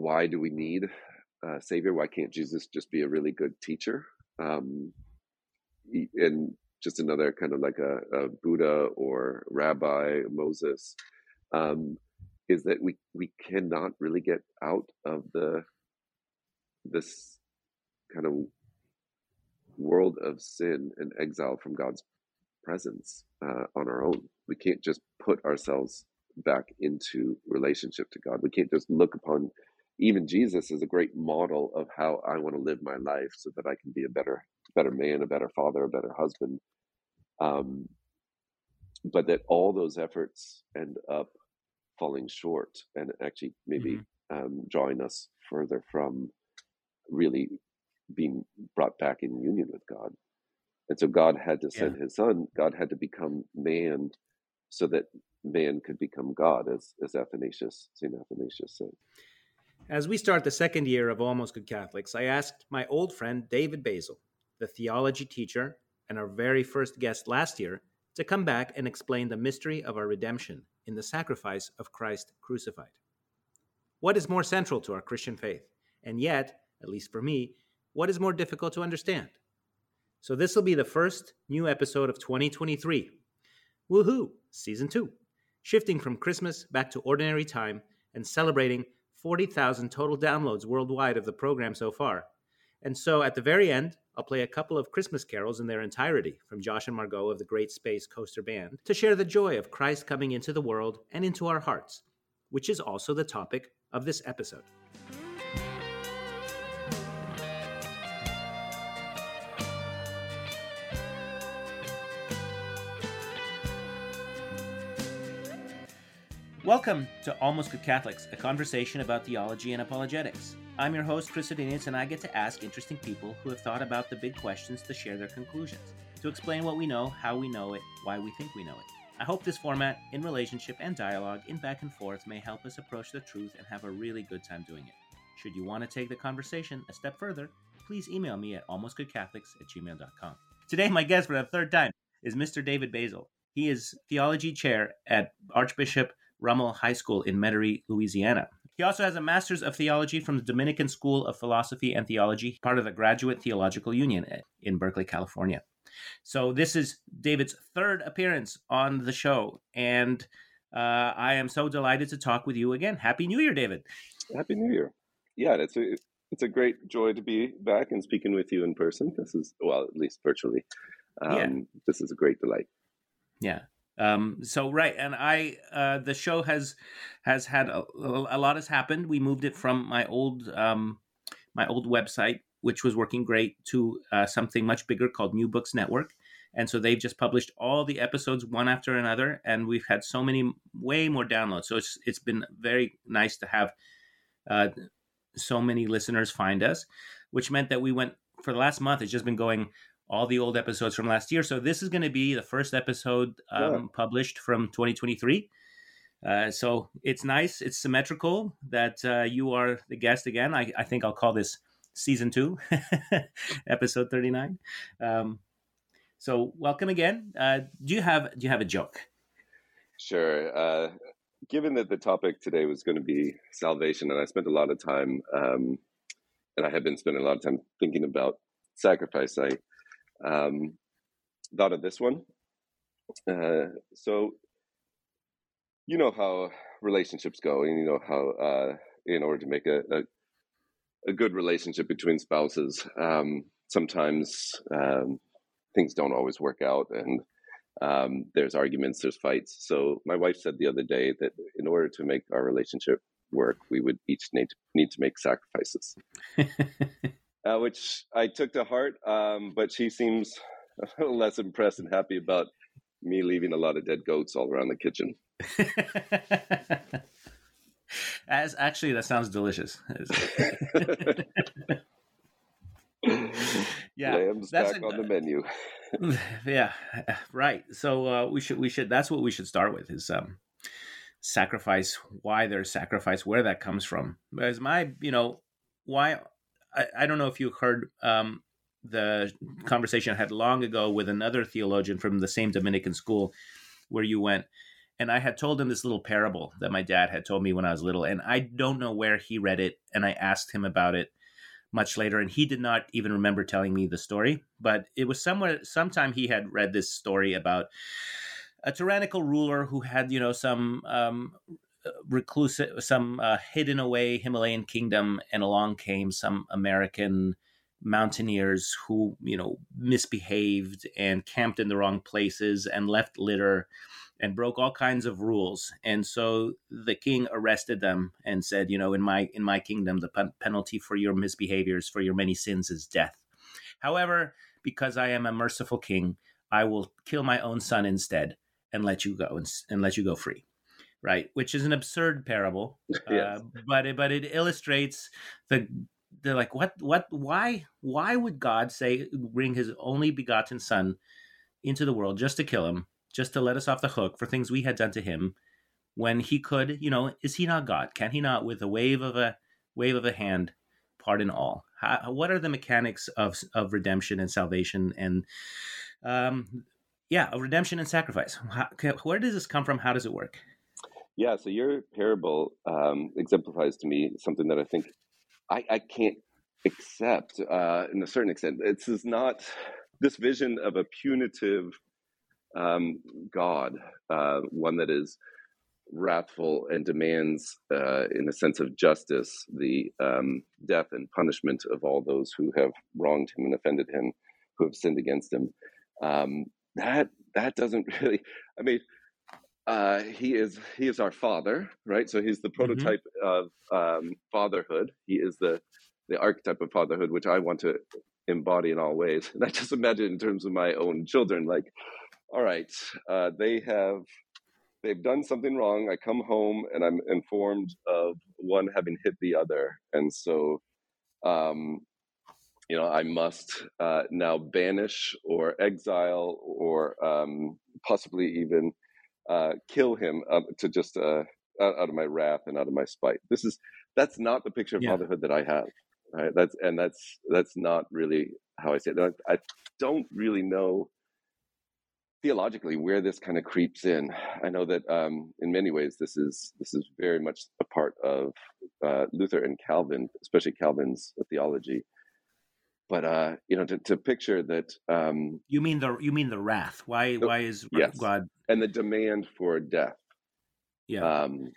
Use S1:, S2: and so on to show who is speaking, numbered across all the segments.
S1: why do we need a savior? Why can't Jesus just be a really good teacher? Um, and just another kind of like a, a Buddha or Rabbi Moses um, is that we we cannot really get out of the this kind of world of sin and exile from God's presence uh, on our own. We can't just put ourselves back into relationship to God. We can't just look upon even Jesus is a great model of how I want to live my life so that I can be a better better man, a better father, a better husband. Um, but that all those efforts end up falling short and actually maybe mm-hmm. um, drawing us further from really being brought back in union with God. And so God had to send yeah. his son, God had to become man so that man could become God, as, as Athanasius, St. Athanasius said.
S2: As we start the second year of Almost Good Catholics, I asked my old friend David Basil, the theology teacher and our very first guest last year, to come back and explain the mystery of our redemption in the sacrifice of Christ crucified. What is more central to our Christian faith? And yet, at least for me, what is more difficult to understand? So, this will be the first new episode of 2023. Woohoo! Season 2. Shifting from Christmas back to ordinary time and celebrating 40,000 total downloads worldwide of the program so far. And so at the very end, I'll play a couple of Christmas carols in their entirety from Josh and Margot of the Great Space Coaster Band to share the joy of Christ coming into the world and into our hearts, which is also the topic of this episode. Welcome to Almost Good Catholics, a conversation about theology and apologetics. I'm your host, Chris Odinius, and I get to ask interesting people who have thought about the big questions to share their conclusions, to explain what we know, how we know it, why we think we know it. I hope this format, in relationship and dialogue, in back and forth, may help us approach the truth and have a really good time doing it. Should you want to take the conversation a step further, please email me at almostgoodcatholics at gmail.com. Today, my guest for the third time is Mr. David Basil. He is theology chair at Archbishop Rummel High School in Metairie, Louisiana. He also has a Master's of Theology from the Dominican School of Philosophy and Theology, part of the Graduate Theological Union in Berkeley, California. So, this is David's third appearance on the show, and uh, I am so delighted to talk with you again. Happy New Year, David.
S1: Happy New Year. Yeah, it's a, it's a great joy to be back and speaking with you in person. This is, well, at least virtually. Um, yeah. This is a great delight.
S2: Yeah. Um, so right, and I uh, the show has has had a, a, lot has happened. We moved it from my old um, my old website, which was working great, to uh, something much bigger called New Books Network. And so they've just published all the episodes one after another, and we've had so many, way more downloads. So it's it's been very nice to have uh, so many listeners find us, which meant that we went for the last month. It's just been going all the old episodes from last year. So this is going to be the first episode um, yeah. published from 2023. Uh, so it's nice, it's symmetrical that uh, you are the guest again. I, I, think I'll call this season two, episode 39. Um, so welcome again. Uh, do you have do you have a joke?
S1: Sure. Uh, given that the topic today was going to be salvation, and I spent a lot of time, um, and I have been spending a lot of time thinking about sacrifice, I um, thought of this one. Uh, so, you know how relationships go, and you know how, uh, in order to make a, a, a good relationship between spouses, um, sometimes um, things don't always work out, and um, there's arguments, there's fights. So, my wife said the other day that in order to make our relationship work, we would each need to, need to make sacrifices. uh, which I took to heart. Um, but she seems a little less impressed and happy about me leaving a lot of dead goats all around the kitchen.
S2: As actually, that sounds delicious.
S1: yeah, lamb's back a, on the menu.
S2: yeah, right. So uh, we should we should that's what we should start with is um, sacrifice. Why there's sacrifice, where that comes from. As my you know why I, I don't know if you heard um, the conversation I had long ago with another theologian from the same Dominican school where you went. And I had told him this little parable that my dad had told me when I was little. And I don't know where he read it. And I asked him about it much later. And he did not even remember telling me the story. But it was somewhere, sometime he had read this story about a tyrannical ruler who had, you know, some um, reclusive, some uh, hidden away Himalayan kingdom. And along came some American mountaineers who you know misbehaved and camped in the wrong places and left litter and broke all kinds of rules and so the king arrested them and said you know in my in my kingdom the pen- penalty for your misbehaviors for your many sins is death however because i am a merciful king i will kill my own son instead and let you go and, and let you go free right which is an absurd parable yes. uh, but it, but it illustrates the they're like, what, what, why, why would God say bring His only begotten Son into the world just to kill him, just to let us off the hook for things we had done to Him, when He could, you know, is He not God? Can He not, with a wave of a wave of a hand, pardon all? How, what are the mechanics of of redemption and salvation and um, yeah, of redemption and sacrifice? How, where does this come from? How does it work?
S1: Yeah, so your parable um, exemplifies to me something that I think I, I can't accept uh, in a certain extent. This is not this vision of a punitive um, God, uh, one that is wrathful and demands, uh, in a sense of justice, the um, death and punishment of all those who have wronged him and offended him, who have sinned against him. Um, that that doesn't really. I mean, uh, he is he is our father, right? So he's the mm-hmm. prototype mm-hmm. of um, fatherhood. He is the the archetype of fatherhood, which I want to embody in all ways. And I just imagine in terms of my own children, like, all right, uh, they have they've done something wrong. I come home and I'm informed of one having hit the other, and so. Um, you know, I must uh, now banish or exile or um, possibly even uh, kill him uh, to just uh, out of my wrath and out of my spite. This is that's not the picture of yeah. fatherhood that I have. Right? That's and that's that's not really how I say it. I, I don't really know theologically where this kind of creeps in. I know that um, in many ways this is this is very much a part of uh, Luther and Calvin, especially Calvin's theology but uh you know to, to picture that um
S2: you mean the you mean the wrath why why is
S1: yes.
S2: god
S1: and the demand for death.
S2: Yeah. Um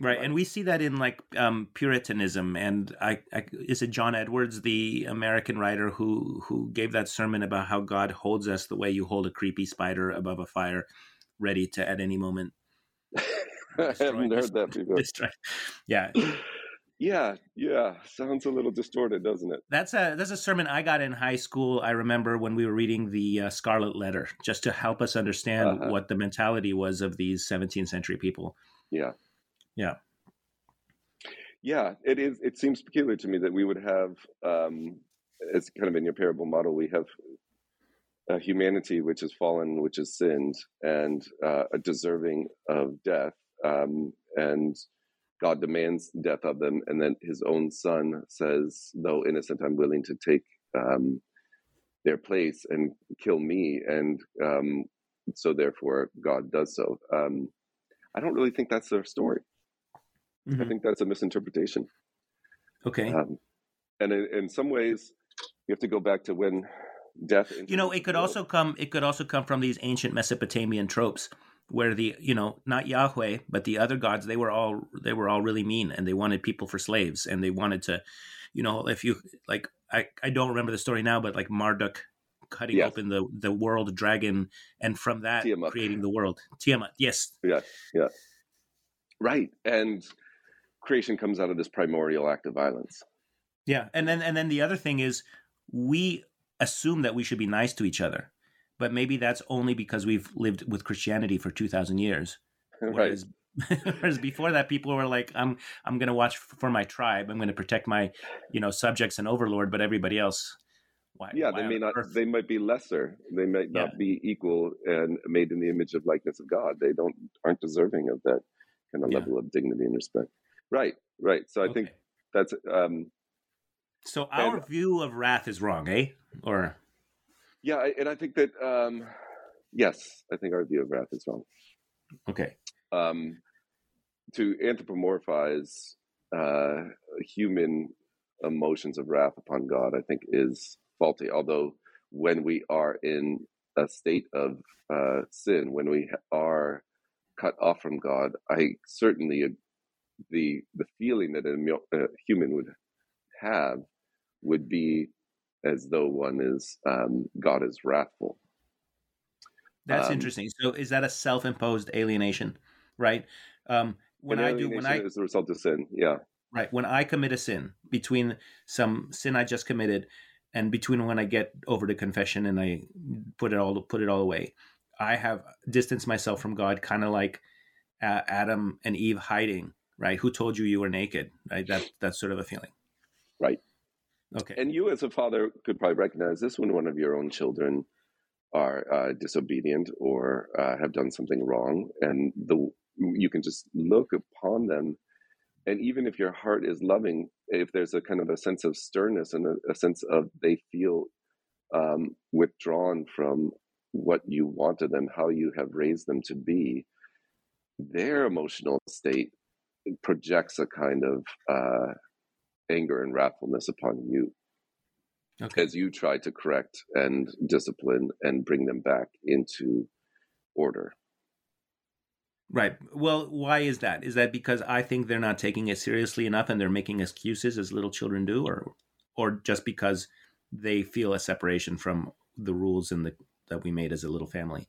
S2: right and we see that in like um puritanism and I, I is it john edwards the american writer who who gave that sermon about how god holds us the way you hold a creepy spider above a fire ready to at any moment
S1: I haven't heard that before.
S2: Yeah,
S1: yeah, yeah. Sounds a little distorted, doesn't it?
S2: That's a that's a sermon I got in high school. I remember when we were reading the uh, Scarlet Letter, just to help us understand uh-huh. what the mentality was of these 17th century people.
S1: Yeah,
S2: yeah,
S1: yeah. It is. It seems peculiar to me that we would have, um, it's kind of in your parable model, we have a humanity which has fallen, which has sinned, and uh, a deserving of death, um, and God demands death of them, and then his own son says, though innocent, I'm willing to take um, their place and kill me. And um, so therefore God does so. Um, I don't really think that's their story. Mm-hmm. I think that's a misinterpretation.
S2: Okay. Um,
S1: and in, in, some ways, you have to go back to when death.
S2: You know, it could also come. It could also come from these ancient Mesopotamian tropes where the you know not Yahweh but the other gods they were all they were all really mean and they wanted people for slaves and they wanted to you know if you like I, I don't remember the story now but like Marduk cutting yes. open the the world dragon and from that Tiamat. creating the world. Tiamat yes.
S1: Yeah yeah. Right and creation comes out of this primordial act of violence.
S2: Yeah and then and then the other thing is we assume that we should be nice to each other but maybe that's only because we've lived with Christianity for 2000 years.
S1: Whereas, right.
S2: Whereas before that, people were like, "I'm I'm going to watch for my tribe. I'm going to protect my, you know, subjects and overlord, but everybody else."
S1: Why, yeah, why they may not. Earth? They might be lesser. They might not yeah. be equal and made in the image of likeness of God. They don't aren't deserving of that kind of yeah. level of dignity and respect. Right, right. So I okay. think that's. um
S2: So our and, view of wrath is wrong, eh? Or
S1: yeah, and I think that um yes, I think our view of wrath is wrong.
S2: Okay.
S1: Um, to anthropomorphize uh, human emotions of wrath upon God, I think is faulty. Although when we are in a state of uh, sin, when we are cut off from God, I certainly the the feeling that a, a human would have would be as though one is um, God is wrathful.
S2: That's um, interesting. So, is that a self-imposed alienation, right? Um,
S1: when I do, when I is the result of sin, yeah,
S2: right. When I commit a sin, between some sin I just committed and between when I get over to confession and I put it all put it all away, I have distanced myself from God, kind of like uh, Adam and Eve hiding. Right? Who told you you were naked? Right? That that's sort of a feeling.
S1: Right.
S2: Okay.
S1: And you, as a father, could probably recognize this when one of your own children are uh, disobedient or uh, have done something wrong, and the you can just look upon them, and even if your heart is loving, if there's a kind of a sense of sternness and a, a sense of they feel um, withdrawn from what you wanted them, how you have raised them to be, their emotional state projects a kind of uh, anger and wrathfulness upon you okay. as you try to correct and discipline and bring them back into order.
S2: Right. Well, why is that? Is that because I think they're not taking it seriously enough and they're making excuses as little children do, or or just because they feel a separation from the rules and the that we made as a little family?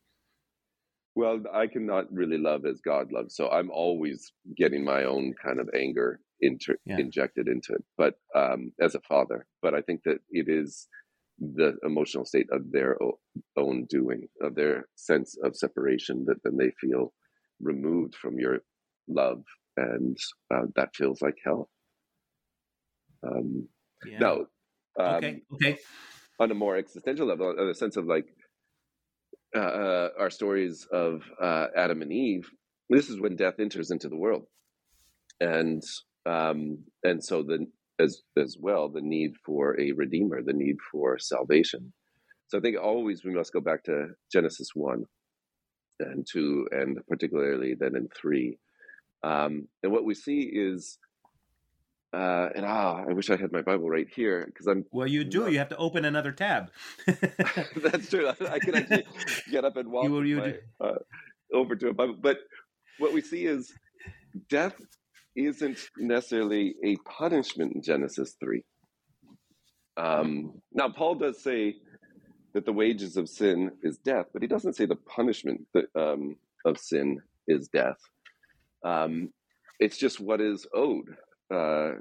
S1: Well, I cannot really love as God loves, so I'm always getting my own kind of anger inter- yeah. injected into it. But um, as a father, but I think that it is the emotional state of their own doing, of their sense of separation, that then they feel removed from your love, and uh, that feels like hell. Um, yeah. Now, um,
S2: okay, okay.
S1: On a more existential level, in a sense of like uh, uh, our stories of uh, Adam and Eve, this is when death enters into the world, and um, and so the as as well the need for a redeemer, the need for salvation. So I think always we must go back to Genesis one and two, and particularly then in three. Um, and what we see is, uh, and ah, I wish I had my Bible right here because I'm.
S2: Well, you do. Not... You have to open another tab.
S1: That's true. I can actually get up and walk you, you my, uh, over to a Bible. But what we see is death isn't necessarily a punishment in Genesis 3. Um, now, Paul does say that the wages of sin is death, but he doesn't say the punishment that, um, of sin is death. Um, it's just what is owed. Uh,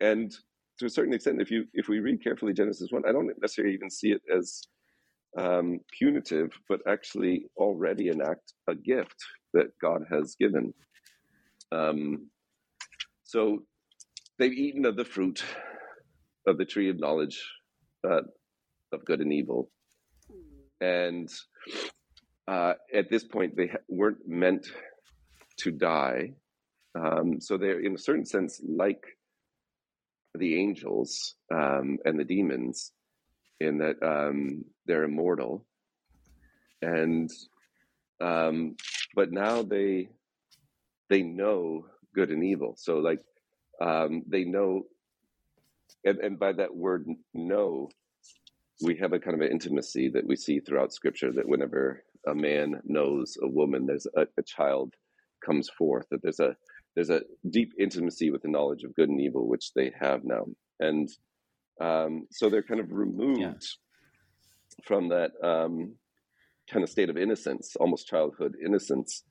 S1: and to a certain extent, if you if we read carefully Genesis one, I don't necessarily even see it as um, punitive, but actually already an act, a gift that God has given. Um, so they've eaten of the fruit of the tree of knowledge uh, of good and evil. And uh, at this point, they weren't meant to die. Um, so they're, in a certain sense, like the angels um, and the demons, in that um, they're immortal. And um, but now they they know good and evil. So like um, they know, and, and by that word know, we have a kind of an intimacy that we see throughout Scripture. That whenever a man knows a woman, there's a, a child comes forth. That there's a there's a deep intimacy with the knowledge of good and evil, which they have now, and um, so they're kind of removed yeah. from that um, kind of state of innocence, almost childhood innocence,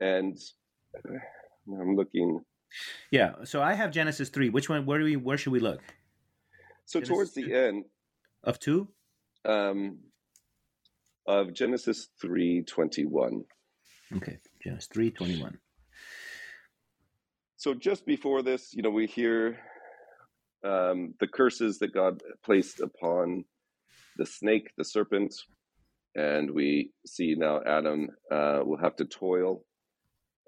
S1: and I'm looking.
S2: Yeah. So I have Genesis three. Which one? Where do we? Where should we look?
S1: So Genesis towards the end
S2: of two.
S1: Um, of Genesis three twenty one.
S2: Okay, Genesis three twenty one.
S1: so just before this, you know, we hear um, the curses that God placed upon the snake, the serpent, and we see now Adam uh, will have to toil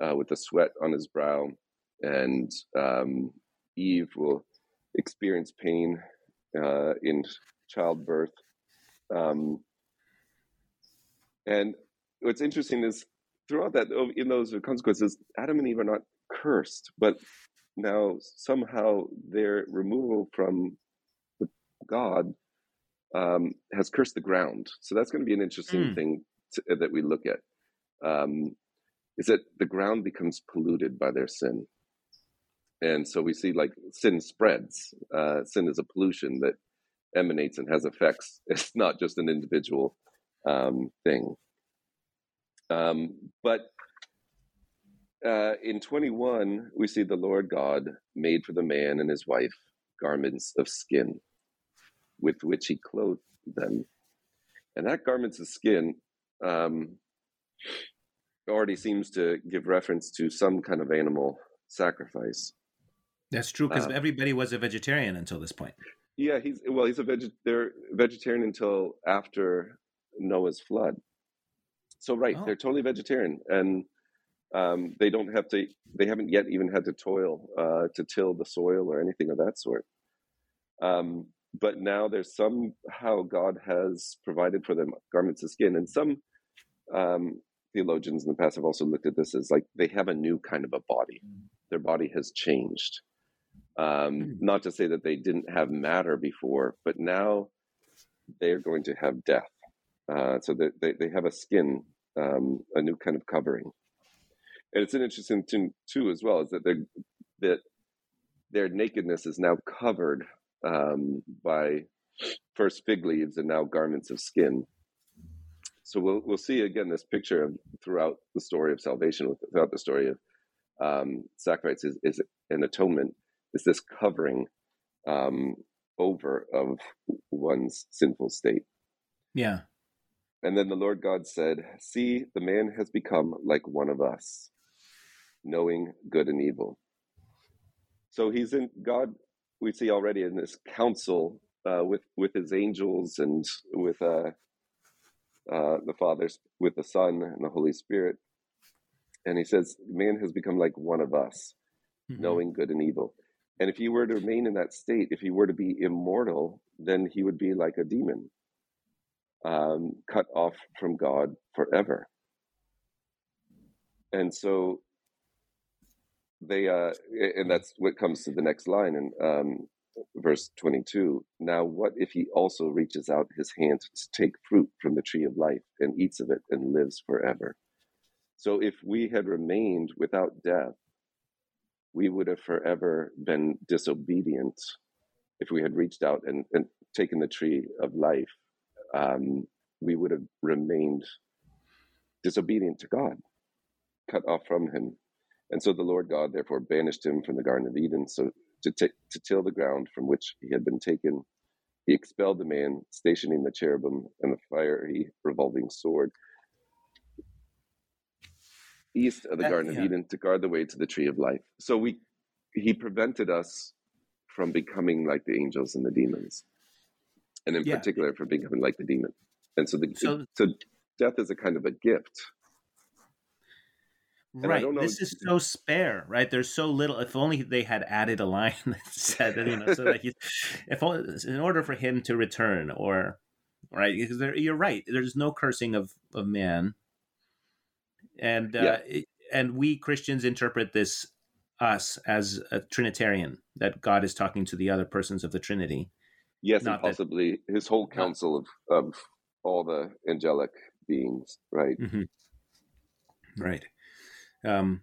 S1: uh, with the sweat on his brow, and um, Eve will experience pain uh, in childbirth. Um, and what's interesting is throughout that, oh, in those consequences, Adam and Eve are not cursed, but now somehow their removal from God um, has cursed the ground. So that's going to be an interesting mm. thing to, that we look at. Um, is that the ground becomes polluted by their sin, and so we see like sin spreads. Uh, sin is a pollution that emanates and has effects. It's not just an individual um, thing. Um, but uh, in 21, we see the Lord God made for the man and his wife garments of skin with which he clothed them. And that garments of skin um, already seems to give reference to some kind of animal sacrifice.
S2: That's true because uh, everybody was a vegetarian until this point.
S1: Yeah, he's well, he's a veget- they're vegetarian until after Noah's flood. So right, oh. they're totally vegetarian, and um, they don't have to. They haven't yet even had to toil uh, to till the soil or anything of that sort. Um, but now there's somehow God has provided for them garments of skin, and some um, theologians in the past have also looked at this as like they have a new kind of a body. Their body has changed. Um, hmm. not to say that they didn't have matter before, but now they are going to have death. Uh, so they, they, they have a skin, um, a new kind of covering. And it's an interesting thing too, as well, is that that their nakedness is now covered um, by first fig leaves and now garments of skin. So we'll we'll see again this picture of throughout the story of salvation, throughout the story of um, sacrifice is, is an atonement. Is this covering um, over of one's sinful state?
S2: Yeah.
S1: And then the Lord God said, "See, the man has become like one of us, knowing good and evil." So he's in God we see already in this council uh, with with his angels and with uh, uh, the Father, with the Son and the Holy Spirit, and he says, "Man has become like one of us, mm-hmm. knowing good and evil." And if he were to remain in that state, if he were to be immortal, then he would be like a demon, um, cut off from God forever. And so they uh and that's what comes to the next line And um verse 22 now what if he also reaches out his hand to take fruit from the tree of life and eats of it and lives forever? So if we had remained without death we would have forever been disobedient if we had reached out and, and taken the tree of life. Um, we would have remained disobedient to god cut off from him. And so the Lord God therefore banished him from the Garden of Eden, so to, t- to till the ground from which he had been taken. He expelled the man, stationing the cherubim and the fiery revolving sword east of the that, Garden yeah. of Eden to guard the way to the tree of life. So we, he prevented us from becoming like the angels and the demons, and in yeah. particular from becoming like the demon. And so the so, so death is a kind of a gift
S2: right. This is so spare, right? There's so little. If only they had added a line that said, you know, so that he, if in order for him to return, or right, because there, you're right. There's no cursing of of man, and uh, yeah. and we Christians interpret this us as a Trinitarian that God is talking to the other persons of the Trinity.
S1: Yes, and possibly that, his whole council of of all the angelic beings, right?
S2: Mm-hmm. Right um,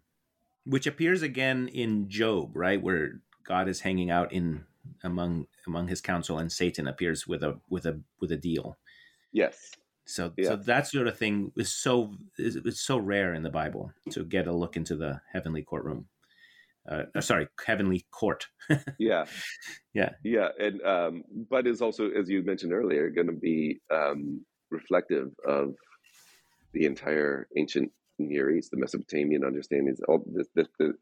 S2: which appears again in Job, right, where God is hanging out in among among his council, and Satan appears with a with a with a deal.
S1: Yes.
S2: So, yeah. so that sort of thing is so is it's so rare in the Bible to get a look into the heavenly courtroom. Uh, uh sorry, heavenly court.
S1: yeah,
S2: yeah,
S1: yeah, and um, but is also, as you mentioned earlier, going to be um, reflective of the entire ancient Near East, the Mesopotamian understandings, all this, this, the,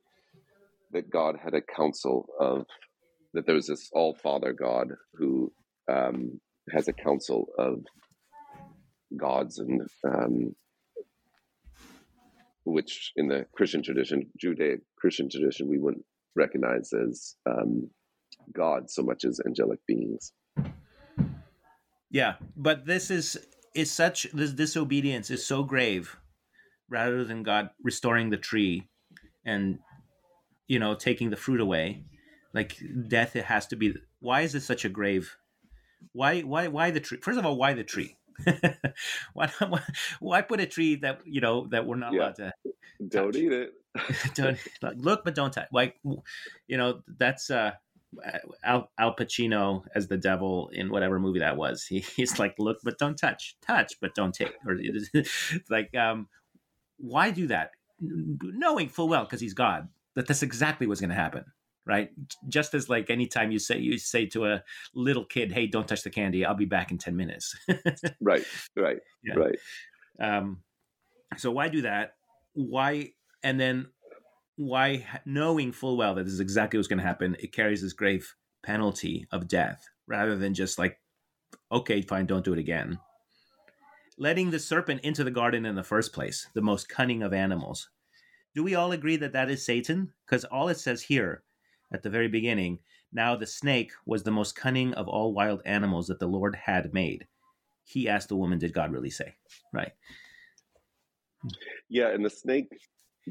S1: that God had a council of that there was this all father God who um, has a council of gods and um, which in the Christian tradition, Judaic Christian tradition, we wouldn't recognize as um, God so much as angelic beings.
S2: Yeah, but this is is such this disobedience is so grave rather than God restoring the tree and you know taking the fruit away like death it has to be why is this such a grave why why why the tree first of all why the tree why, why, why put a tree that you know that we're not yeah. allowed to
S1: don't touch? eat it
S2: don't like, look but don't touch like you know that's uh Al, Al Pacino as the devil in whatever movie that was. He, he's like, look, but don't touch, touch, but don't take. Or like, um, why do that? Knowing full well, because he's God, that that's exactly what's going to happen, right? Just as like anytime you say you say to a little kid, "Hey, don't touch the candy. I'll be back in ten minutes."
S1: right, right, yeah. right.
S2: Um, so why do that? Why and then why, knowing full well that this is exactly what's going to happen, it carries this grave penalty of death rather than just like, okay, fine, don't do it again letting the serpent into the garden in the first place, the most cunning of animals. Do we all agree that that is Satan? Because all it says here at the very beginning now the snake was the most cunning of all wild animals that the Lord had made. He asked the woman, Did God really say? Right.
S1: Yeah, and the snake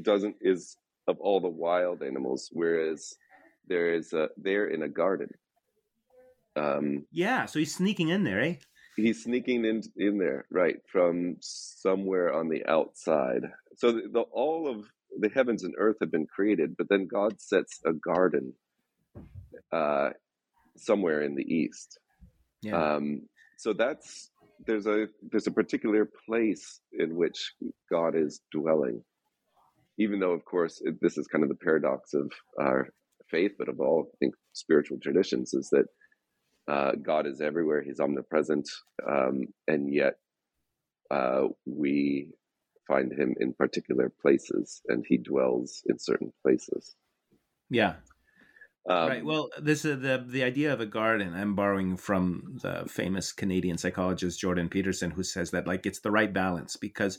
S1: doesn't is of all the wild animals, whereas there is a they're in a garden.
S2: Um, yeah, so he's sneaking in there, eh?
S1: He's sneaking in in there right from somewhere on the outside. So the, the, all of the heavens and earth have been created but then god sets a garden uh, somewhere in the east. Yeah. um, so that's there's a there's a particular place in which god is dwelling. Even though of course it, this is kind of the paradox of our faith but of all i think spiritual traditions is that uh, God is everywhere; He's omnipresent, um, and yet uh, we find Him in particular places, and He dwells in certain places.
S2: Yeah. Um, right. Well, this is the the idea of a garden. I'm borrowing from the famous Canadian psychologist Jordan Peterson, who says that like it's the right balance because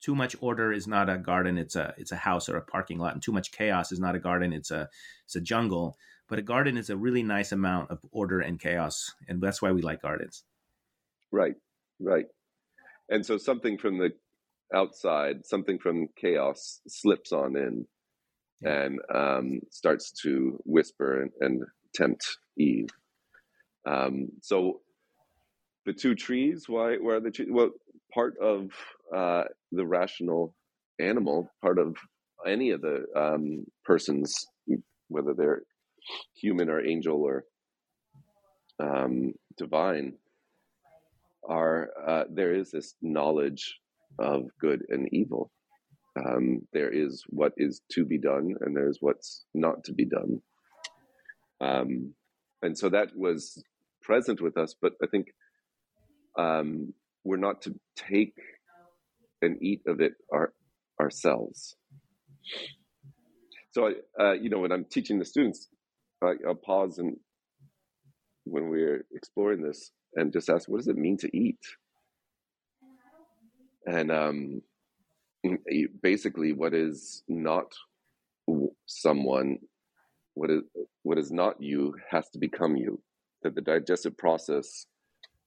S2: too much order is not a garden; it's a it's a house or a parking lot, and too much chaos is not a garden; it's a it's a jungle but a garden is a really nice amount of order and chaos and that's why we like gardens.
S1: Right right. And so something from the outside something from chaos slips on in yeah. and um, starts to whisper and, and tempt eve. Um, so the two trees why where are the trees well part of uh, the rational animal part of any of the um, persons whether they're human or angel or um, divine, are uh, there is this knowledge of good and evil. Um, there is what is to be done, and there's what's not to be done. Um, and so that was present with us, but I think um, we're not to take and eat of it our, ourselves. So, uh, you know, when I'm teaching the students, I'll pause and when we're exploring this and just ask, what does it mean to eat? And um, basically, what is not someone, what is what is not you, has to become you. That the digestive process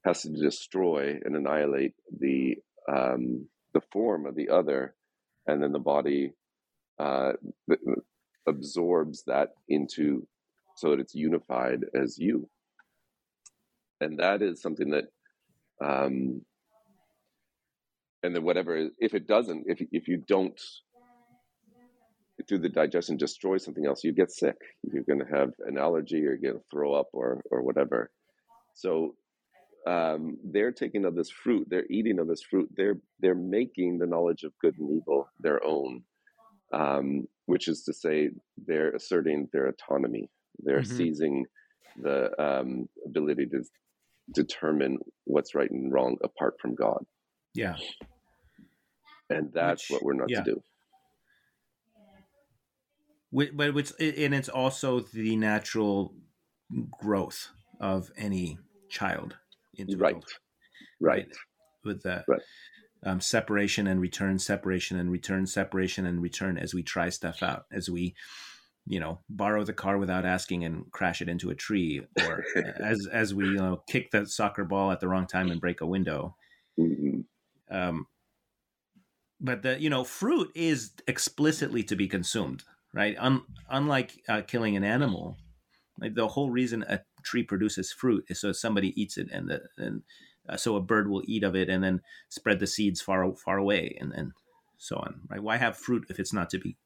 S1: has to destroy and annihilate the um, the form of the other, and then the body uh, absorbs that into so that it's unified as you. And that is something that, um, and then whatever, if it doesn't, if, if you don't through the digestion destroy something else, you get sick. You're going to have an allergy or you're going to throw up or, or whatever. So um, they're taking of this fruit, they're eating of this fruit, they're, they're making the knowledge of good and evil their own, um, which is to say they're asserting their autonomy. They're mm-hmm. seizing the um, ability to determine what's right and wrong apart from God.
S2: Yeah.
S1: And that's Which, what we're not yeah. to do.
S2: but which and it's also the natural growth of any child into
S1: right
S2: adulthood,
S1: right
S2: with the
S1: Right.
S2: um, separation and return separation and return separation and return as we try stuff out as we you know borrow the car without asking and crash it into a tree or as as we you know kick the soccer ball at the wrong time and break a window.
S1: Mhm.
S2: um, but the you know fruit is explicitly to be consumed right? Un- unlike uh, killing an animal like the whole reason a tree produces fruit is so somebody eats it and the, and uh, so a bird will eat of it and then spread the seeds far far away and and so on right? Why have fruit if it's not to be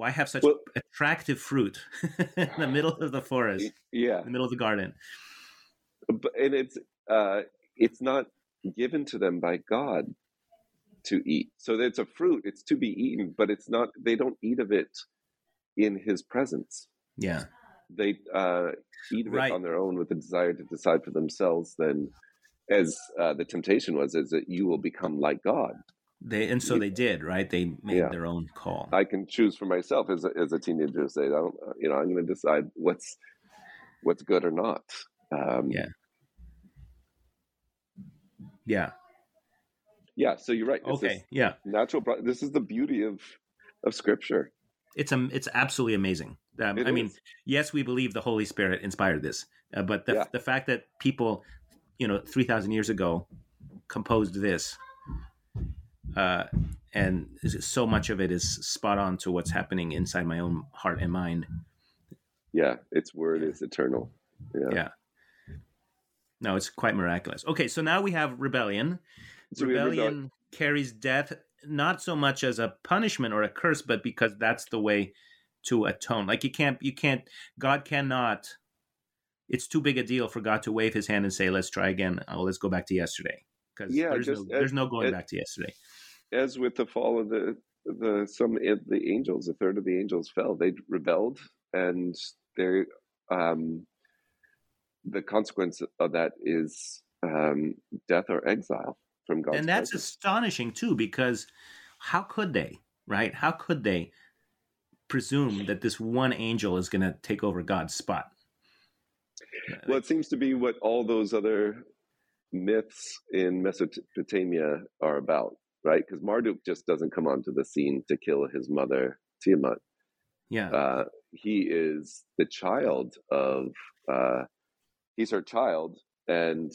S2: why have such
S1: Well-
S2: attractive fruit in the middle of the forest
S1: yeah.
S2: in the middle of the garden?
S1: But and it's uh it's not given to them by god to eat. So it's a fruit it's to be eaten but it's not they don't eat of it in his presence.
S2: Yeah.
S1: They uh eat of
S2: Right.
S1: it on their own with the desire to decide for themselves then as uh, the temptation was is that you will become like god
S2: they and so they did right? They made
S1: Yeah.
S2: their own call.
S1: I can choose for myself as a, as a teenager to say I don't, you know i'm going to decide what's what's good or not. Um
S2: Yeah. yeah.
S1: Yeah so you're right. It's
S2: okay
S1: this
S2: yeah.
S1: natural pro- this is the beauty of of scripture.
S2: It's um, it's absolutely amazing. Um,
S1: It
S2: I mean, yes, we believe the Holy Spirit inspired this, uh, but the
S1: Yeah.
S2: the fact that people, you know, three thousand years ago, composed this, uh, and so much of it is spot on to what's happening inside my own heart and mind.
S1: yeah its word is eternal yeah,
S2: Yeah. No, it's quite miraculous. Okay, so now we have rebellion.
S1: So we have
S2: rebellion carries death not so much as a punishment or a curse but because that's the way to atone like you can't you can't god cannot it's too big a deal for god to wave his hand and say let's try again oh let's go back to yesterday because
S1: Yeah,
S2: there's,
S1: just
S2: no, there's no going
S1: as-
S2: back to yesterday
S1: as with the fall of the the some of the angels a third of the angels fell they rebelled and they um the consequence of that is um death or exile from God.
S2: and that's
S1: presence.
S2: astonishing too because how could they right how could they presume that this one angel is going to take over god's spot
S1: well it seems to be what all those other myths in mesopotamia are about right? Because marduk just doesn't come onto the scene to kill his mother tiamat.
S2: Yeah.
S1: Uh, he is the child of uh, he's her child and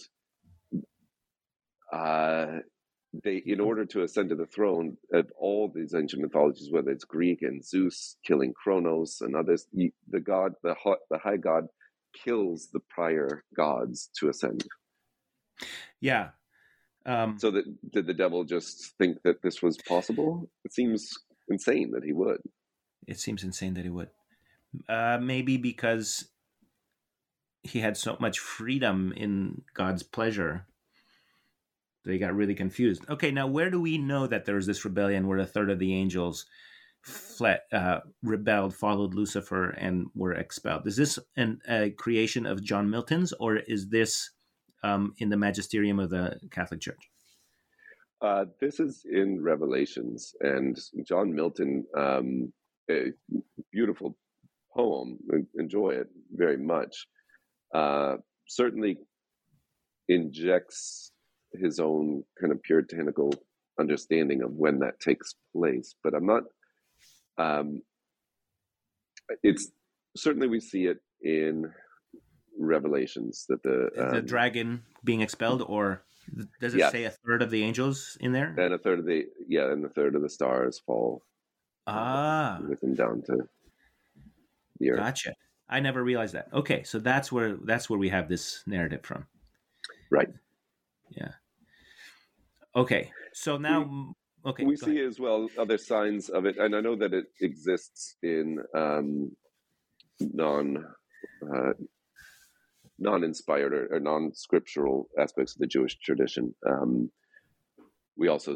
S1: uh, they in order to ascend to the throne of all these ancient mythologies whether it's greek and zeus killing kronos and others the god the, ho- the high god kills the prior gods to ascend
S2: yeah um,
S1: so that did the devil just think that this was possible it seems insane that he would
S2: It seems insane that he would. Uh, maybe because he had so much freedom in God's pleasure that he got really confused. Okay, now where do we know that there was this rebellion where a third of the angels fled, uh, rebelled, followed Lucifer, and were expelled? Is this an, a creation of John Milton's, or is this um, in the magisterium of the Catholic Church?
S1: Uh, this is in Revelations, and John Milton, um, a beautiful poem. Enjoy it very much. Uh, certainly injects his own kind of puritanical understanding of when that takes place, but I'm not. Um, it's certainly we see it in Revelations that the
S2: the
S1: um,
S2: dragon being expelled, or does it
S1: Yes.
S2: say a third of the angels in there?
S1: and a third of the yeah, and a third of the stars fall
S2: Ah,
S1: with him down to the earth.
S2: gotcha. I never realized that. Okay, so that's where that's where we have this narrative from.
S1: Right.
S2: Yeah. Okay, so now, okay,
S1: we see
S2: ahead.
S1: as well other signs of it, and I know that it exists in um, non uh, non-inspired or, or non-scriptural aspects of the Jewish tradition. Um, we also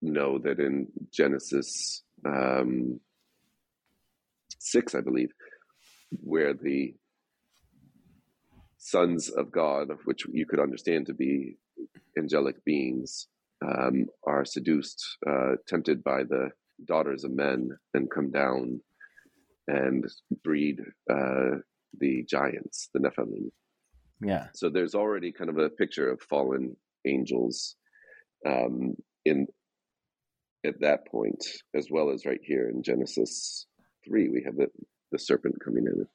S1: know that in Genesis um, six, I believe, where the sons of God, which you could understand to be angelic beings, um, are seduced, uh, tempted by the daughters of men, and come down and breed uh, the giants, the Nephilim.
S2: Yeah.
S1: So there's already kind of a picture of fallen angels um, in at that point, as well as right here in Genesis three, we have the the serpent coming in.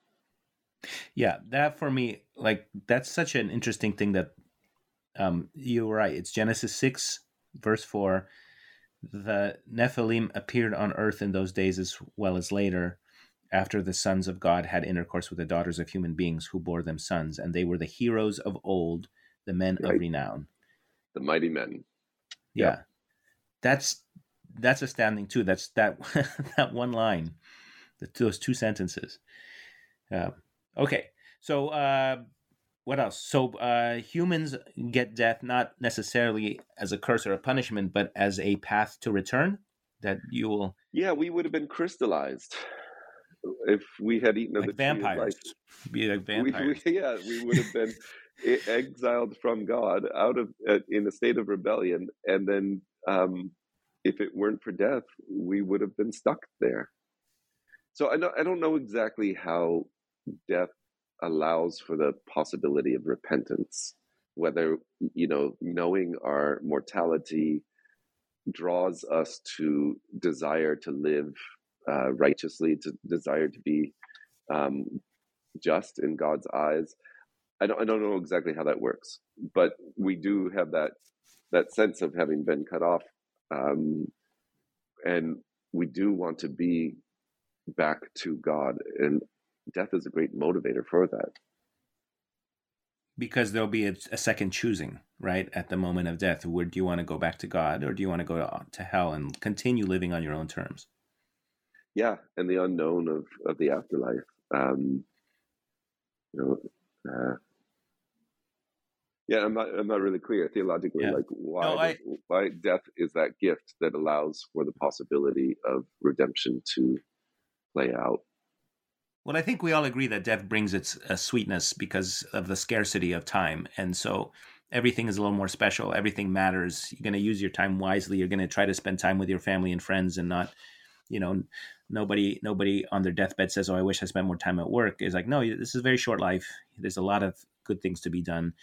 S2: Yeah, that for me, like that's such an interesting thing that um you're right. It's Genesis six, verse four. The Nephilim appeared on earth in those days as well as later, after the sons of God had intercourse with the daughters of human beings who bore them sons, and they were the heroes of old, the men
S1: Right.
S2: of renown.
S1: The mighty men.
S2: Yeah.
S1: Yeah.
S2: That's that's astounding too. That's that that one line, the, those two sentences. Uh, okay, so uh, what else? So uh, humans get death not necessarily as a curse or a punishment, but as a path to return. That you will
S1: Yeah, we would have been crystallized if we had eaten of
S2: like
S1: the tree of
S2: vampires,
S1: life.
S2: be like
S1: We-
S2: vampires.
S1: we- yeah, we would have been exiled from God out of uh, in a state of rebellion, and then um, if it weren't for death, we would have been stuck there. So I know I don't know exactly how death allows for the possibility of repentance. Whether you know knowing our mortality draws us to desire to live uh, righteously, to desire to be um, just in God's eyes. I don't I don't know exactly how that works, but we do have that that sense of having been cut off, um, and we do want to be back to God, and death is a great motivator for that.
S2: because there'll be a, a second choosing right at the moment of death where do you want to go back to god or do you want to go to, to hell and continue living on your own terms
S1: Yeah, and the unknown of of the afterlife. Um, you know, uh, yeah, I'm not I'm not really clear theologically,
S2: Yeah.
S1: like why
S2: No, I-
S1: why death is that gift that allows for the possibility of redemption to play out.
S2: well i think we all agree that death brings its uh, sweetness because of the scarcity of time and so everything is a little more special everything matters you're going to use your time wisely you're going to try to spend time with your family and friends and not you know nobody nobody on their deathbed says oh i wish i spent more time at work it's like no this is a very short life. There's a lot of good things to be done.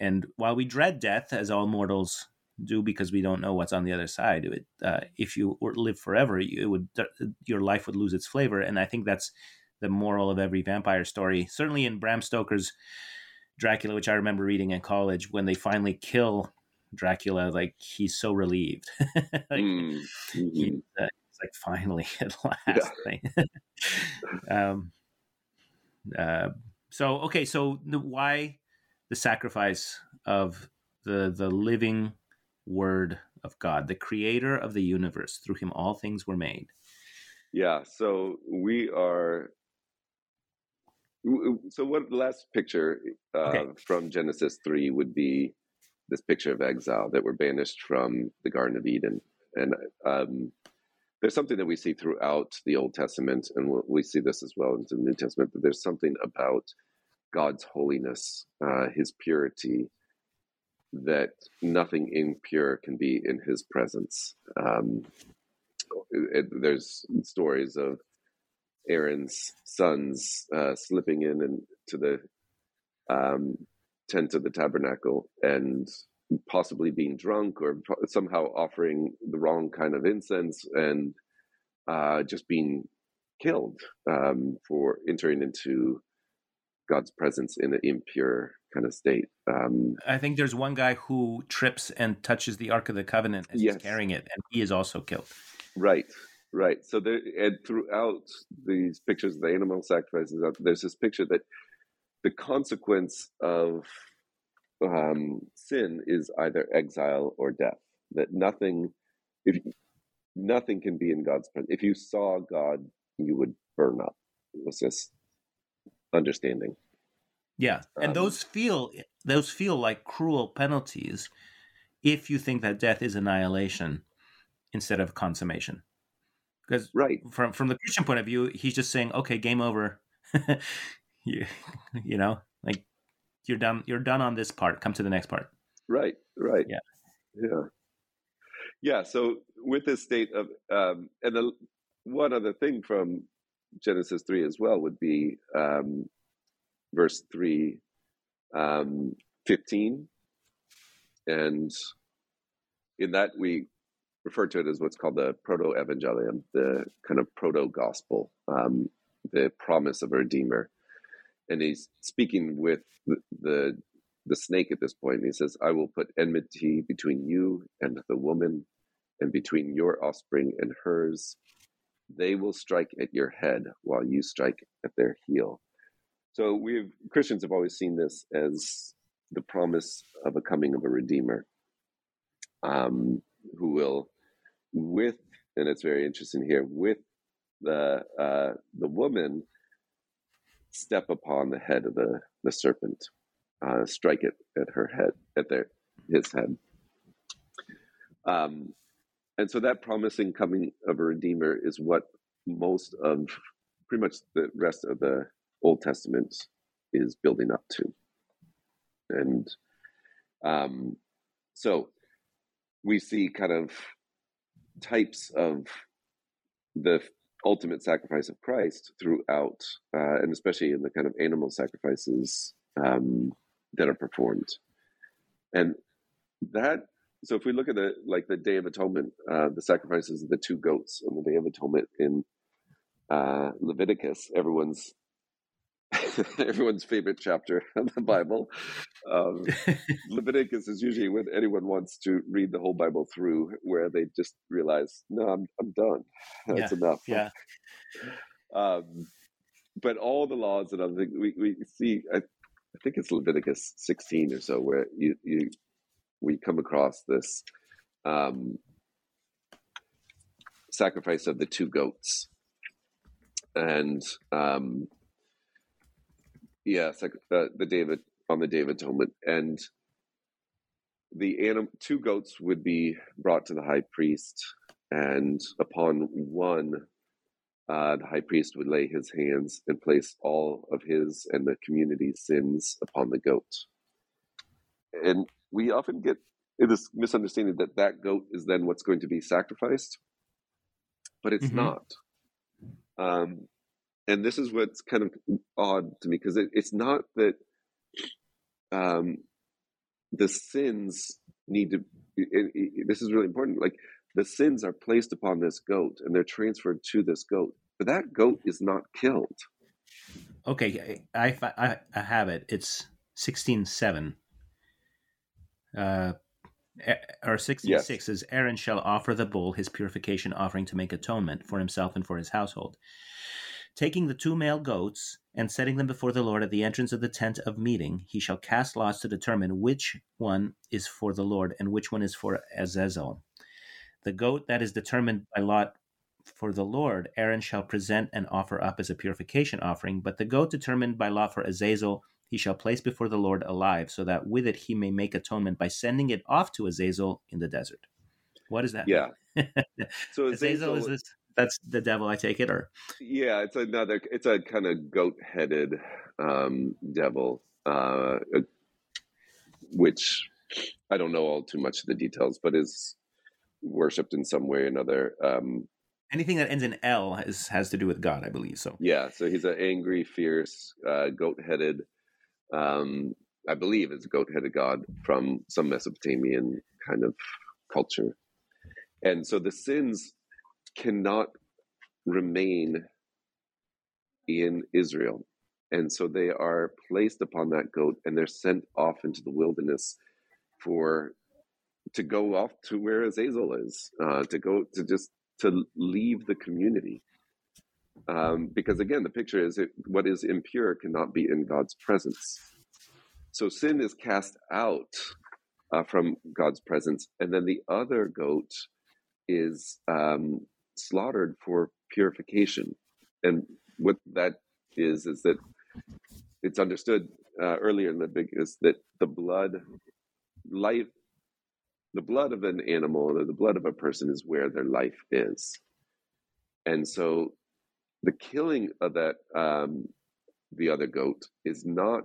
S2: And while we dread death as all mortals do because we don't know what's on the other side it, uh, if you were to live forever it would your life would lose its flavor. And i think that's the moral of every vampire story. Certainly in bram stoker's dracula which i remember reading in college when they finally kill dracula like he's so relieved. Like,
S1: Mm, mhm.
S2: he, uh, like finally at last thing. um, uh, so okay, so the, why the sacrifice of the the living Word of God, the Creator of the universe? Through Him, all things were made.
S1: Yeah, so we are. So, what the last picture uh,
S2: Okay.
S1: from Genesis three would be this picture of exile that were banished from the Garden of Eden, and um, there's something that we see throughout the Old Testament, and we- see this as well into the New Testament. But there's something about God's holiness, uh, His purity, that nothing impure can be in His presence. Um, it, there's stories of Aaron's sons uh, slipping in and to the um, tent of the tabernacle and possibly being drunk or somehow offering the wrong kind of incense and uh, just being killed um, for entering into God's presence in an impure kind of state. Um,
S2: I think there's one guy who trips and touches the Ark of the Covenant as
S1: Yes.
S2: he's carrying it, and he is also killed.
S1: Right, right. So there, and throughout these pictures of the animal sacrifices, uh, there's this picture that the consequence of um, sin is either exile or death. That nothing, if nothing can be in God's presence. If you saw God, you would burn up. It was this understanding.
S2: Yeah, and
S1: Um,
S2: those feel those feel like cruel penalties if you think that death is annihilation instead of consummation. Because
S1: Right.
S2: from from the Christian point of view, he's just saying, "Okay, game over." you, you know, you're done. You're done on this part. Come to the next part.
S1: Right, right.
S2: Yeah.
S1: Yeah. Yeah. So with this state of, um, and the one other thing from Genesis 3 as well would be um, verse 3, um, 15. And in that, we refer to it as what's called the proto evangelium, the kind of proto gospel, um, the promise of a redeemer. And he's speaking with the, the the snake at this point. He says, I will put enmity between you and the woman, and between your offspring and hers. They will strike at your head while you strike at their heel. So we've Christians have always seen this as the promise of a coming of a redeemer, um, who will, with and it's very interesting here, with the uh, the woman step upon the head of the the serpent uh, strike it at her head, at their his head. Um, and so that promising coming of a redeemer is what most of pretty much the rest of the Old Testament is building up to. And um, so we see kind of types of the ultimate sacrifice of Christ throughout, uh, and especially in the kind of animal sacrifices um, that are performed. And that, so if we look at the like the Day of Atonement, uh, the sacrifices of the two goats on the Day of Atonement in uh, Leviticus, everyone's everyone's favorite chapter of the Bible. Um, Leviticus is usually when anyone wants to read the whole Bible through, where they just realize, no, I'm I'm done. That's
S2: yeah,
S1: enough.
S2: Yeah.
S1: Um, but all the laws and other things we, we see. I, I think it's Leviticus 16 or so, where you, you we come across this um, sacrifice of the two goats, and um, yeah, uh, the David on the Day of Atonement, and the anim- two goats would be brought to the high priest, and upon one uh, the high priest would lay his hands and place all of his and the community's sins upon the goat. And we often get this misunderstanding that that goat is then what's going to be sacrificed, but it's mm-hmm. not. Um, and this is what's kind of odd to me because it, it's not that um, the sins need to. It, it, this is really important. Like the sins are placed upon this goat and they're transferred to this goat, but that goat is not killed.
S2: Okay, I, I, I have it. It's sixteen seven. Uh, or 66 yes. is Aaron shall offer the bull his purification offering to make atonement for himself and for his household. Taking the two male goats and setting them before the Lord at the entrance of the tent of meeting, he shall cast lots to determine which one is for the Lord and which one is for Azazel. The goat that is determined by lot for the Lord, Aaron shall present and offer up as a purification offering, but the goat determined by lot for Azazel he shall place before the Lord alive, so that with it he may make atonement by sending it off to Azazel in the desert. What is that?
S1: Yeah.
S2: so Azazel, Azazel is this that's the devil, I take it, or
S1: yeah, it's another. It's a kind of goat-headed um, devil, uh, which I don't know all too much of the details, but is worshipped in some way or another. Um,
S2: Anything that ends in L has has to do with God, I believe. So
S1: yeah, so he's an angry, fierce, uh, goat-headed. Um, I believe is a goat-headed god from some Mesopotamian kind of culture, and so the sins cannot remain in Israel, and so they are placed upon that goat, and they're sent off into the wilderness for to go off to where Azazel is, uh, to go to just to leave the community. Um, because again, the picture is it, what is impure cannot be in God's presence. So sin is cast out uh, from God's presence, and then the other goat is um, slaughtered for purification. And what that is is that it's understood uh, earlier in the big is that the blood, life, the blood of an animal or the blood of a person is where their life is. And so the killing of that, um, the other goat, is not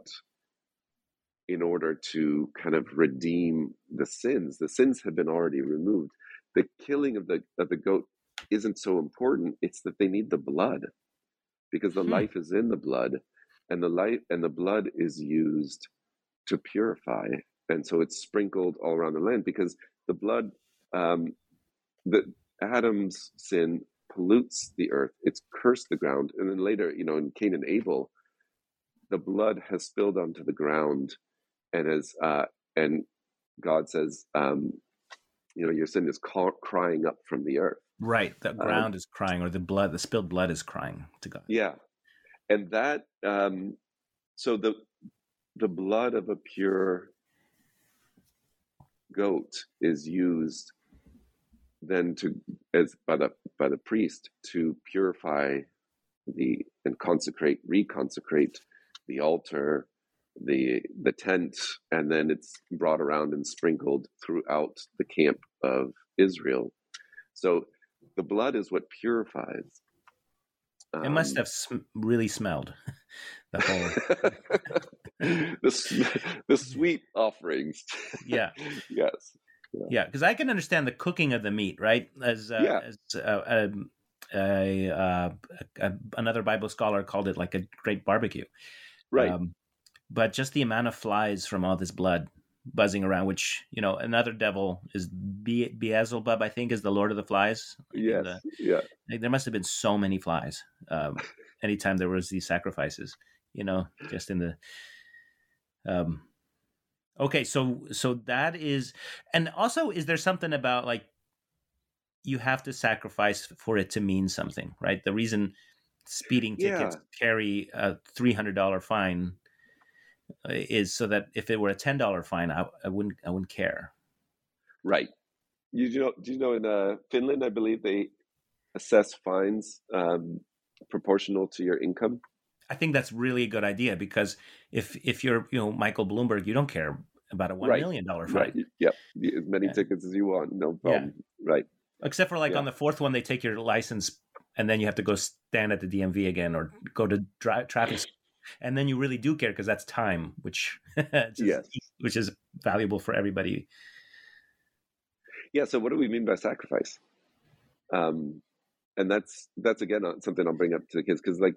S1: in order to kind of redeem the sins. The sins have been already removed. The killing of the of the goat isn't so important. It's that they need the blood. because the
S2: Hmm.
S1: life is in the blood, and the light and the blood is used to purify, and so it's sprinkled all around the land because the blood, um, the Adam's sin pollutes the earth, it's cursed the ground, and then later, you know, in Cain and Abel, the blood has spilled onto the ground, and has uh, and God says, um, you know, your sin is ca- crying up from the earth.
S2: Right. The ground is crying, or the blood, the spilled blood is crying to God.
S1: Yeah, and that um, so the the blood of a pure goat is used then to as by the by the priest to purify the and consecrate reconsecrate the altar the the tent and then it's brought around and sprinkled throughout the camp of Israel so the blood is what purifies
S2: It must
S1: Um,
S2: have sm- really smelled the whole.
S1: the, the sweet offerings.
S2: Yeah.
S1: yes.
S2: Yeah, because I can understand the cooking of the meat, right? As uh,
S1: Yeah.
S2: as uh, um, a, uh, a, another Bible scholar called it like a great barbecue,
S1: Right.
S2: Um, but just the amount of flies from all this blood buzzing around, which you know, another devil is Be- Beelzebub, I think, is the Lord of the Flies.
S1: Yes.
S2: the-
S1: yeah.
S2: like, there must have been so many flies um, anytime there was these sacrifices you know just in the um okay so so that is and also is there something about like you have to sacrifice for it to mean something right the reason speeding tickets carry a $300 fine uh, is so that if it were a $10 fine I, I wouldn't i wouldn't care
S1: Right. You do you know? Do you know in uh, Finland? I believe they assess fines um, proportional to your income.
S2: I think that's really a good idea because if if you're you know Michael Bloomberg, you don't care about a one
S1: Right.
S2: million dollar fine,
S1: Right. Yep. As many
S2: Yeah.
S1: tickets as you want. No problem. Right.
S2: except for like
S1: Yeah.
S2: on the fourth one, they take your license and then you have to go stand at the DMV again or go to dri- traffic, and then you really do care because that's time, which is,
S1: Yes.
S2: which is valuable for everybody.
S1: Yeah. So, what do we mean by sacrifice? Um, and that's that's again uh, something I'll bring up to the kids because like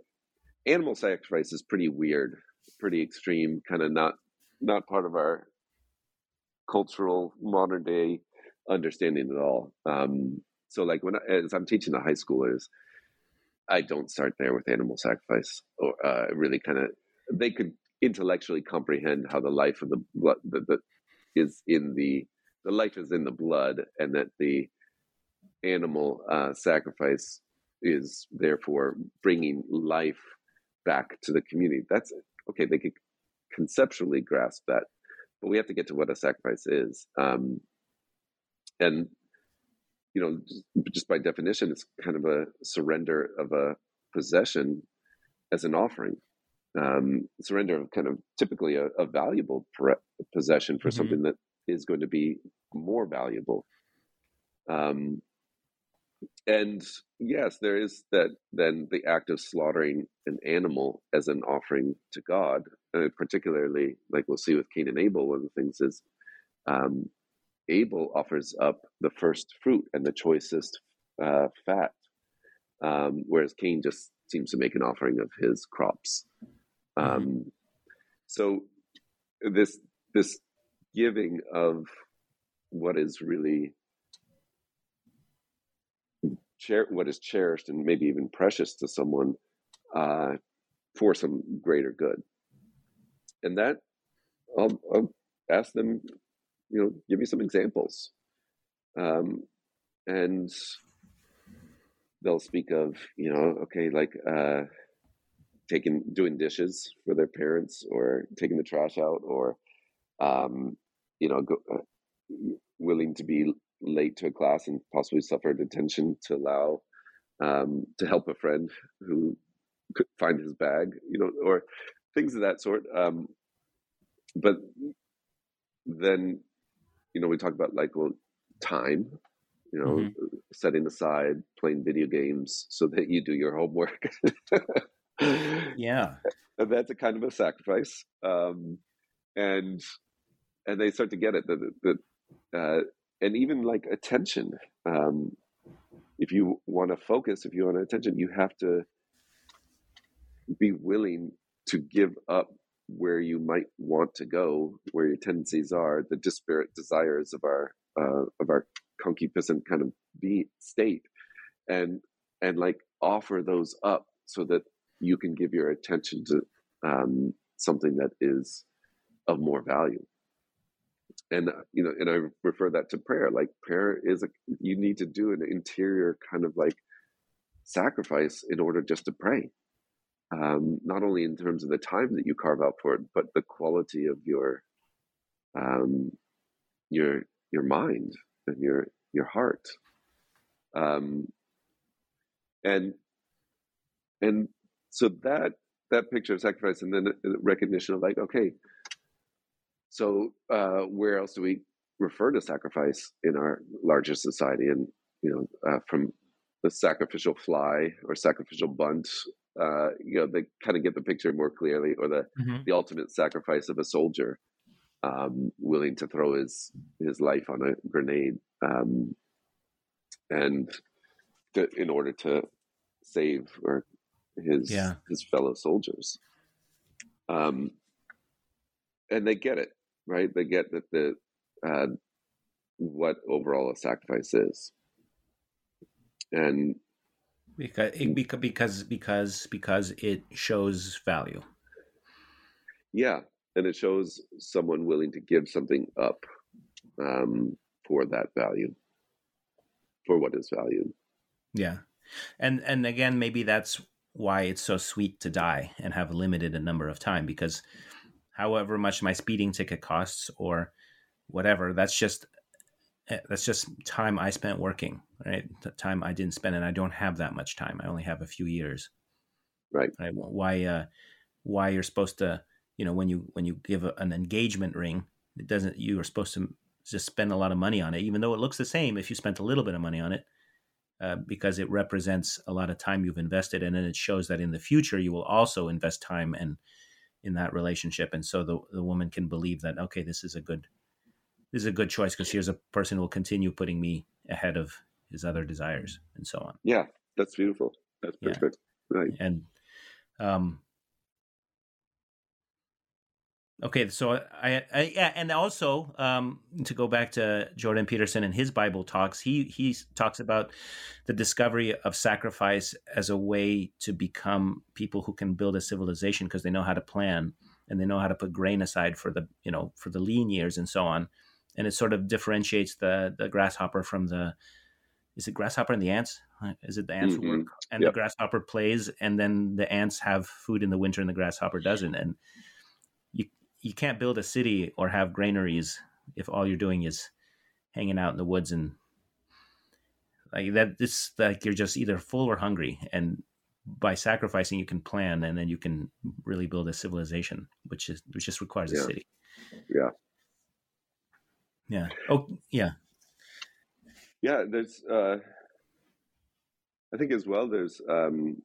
S1: animal sacrifice is pretty weird, pretty extreme, kind of not not part of our cultural modern day understanding at all. Um, so, like when I, as I'm teaching the high schoolers, I don't start there with animal sacrifice, or uh, really kind of they could intellectually comprehend how the life of the blood the, the, is in the the life is in the blood, and that the animal uh, sacrifice is therefore bringing life back to the community. That's okay. They could conceptually grasp that, but we have to get to what a sacrifice is. Um, and you know, just, just by definition, it's kind of a surrender of a possession as an offering. Um, surrender of kind of typically a, a valuable pre- possession for
S2: Mhm.
S1: something that is going to be more valuable. Um, and yes, there is that then the act of slaughtering an animal as an offering to God, uh, particularly like we'll see with Cain and Abel. One of the things is um, Abel offers up the first fruit and the choicest uh, fat, um, whereas Cain just seems to make an offering of his crops. Um, so this this giving of what is really cher- what is cherished and maybe even precious to someone uh, for some greater good. And that I'll, I'll ask them, you know, give me some examples. Um, and they'll speak of, you know, okay, like uh, taking, doing dishes for their parents or taking the trash out or, um, you know, go, uh, willing to be late to a class and possibly suffer detention to allow um, to help a friend who could find his bag, you know, or things of that sort. Um, but then, you know, we talk about like, well, time, you know,
S2: Mhm.
S1: setting aside playing video games so that you do your homework.
S2: Yeah,
S1: and that's a kind of a sacrifice. Um, and and they start to get it that that uh, and even like attention. Um, if you want to focus, if you want attention, you have to be willing to give up where you might want to go, where your tendencies are, the disparate desires of our uh, of our concupiscent kind of be state, and and like offer those up so that you can give your attention to um, something that is of more value. And uh, you know, and I refer that to prayer. Like prayer is a you need to do an interior kind of like sacrifice in order just to pray um, not only in terms of the time that you carve out for it, but the quality of your um, your your mind and your your heart. Um, and and so that that picture of sacrifice and then recognition of like okay so uh, where else do we refer to sacrifice in our larger society and you know uh, from the sacrificial fly or sacrificial bunt uh, you know, they kind of get the picture more clearly, or the mm-hmm. the ultimate sacrifice of a soldier um, willing to throw his his life on a grenade, um, and to, in order to save or his yeah. his fellow soldiers. Um, and they get it right. They get that the uh, what overall a sacrifice is, and
S2: because because because because it shows value.
S1: Yeah, and it shows someone willing to give something up um, for that value, for what is valued.
S2: Yeah, and and again, maybe that's why it's so sweet to die and have limited a number of time because however much my speeding ticket costs or whatever that's just that's just time I spent working, right? The time I didn't spend, and I don't have that much time. I only have a few years,
S1: right?
S2: right? Why, uh, why you're supposed to, you know, when you when you give a, an engagement ring, it doesn't. You are supposed to just spend a lot of money on it, even though it looks the same if you spent a little bit of money on it, uh, because it represents a lot of time you've invested, and then it shows that in the future you will also invest time and in that relationship, and so the the woman can believe that okay, this is a good is a good choice because here's a person who will continue putting me ahead of his other desires and so on.
S1: Yeah, that's beautiful. That's perfect. Yeah. Right.
S2: And um Okay, so I, I, yeah, and also um, to go back to Jordan Peterson and his Bible talks, he he talks about the discovery of sacrifice as a way to become people who can build a civilization because they know how to plan and they know how to put grain aside for the you know for the lean years and so on and it sort of differentiates the the grasshopper from the is it grasshopper and the ants? Is it the ants mm-hmm. work and yep. the grasshopper plays, and then the ants have food in the winter and the grasshopper doesn't? And you you can't build a city or have granaries if all you're doing is hanging out in the woods and like that. It's like you're just either full or hungry, and by sacrificing you can plan, and then you can really build a civilization, which is which just requires
S1: yeah.
S2: a city.
S1: Yeah,
S2: yeah. Oh, yeah.
S1: Yeah. There's, uh, I think as well, there's, um,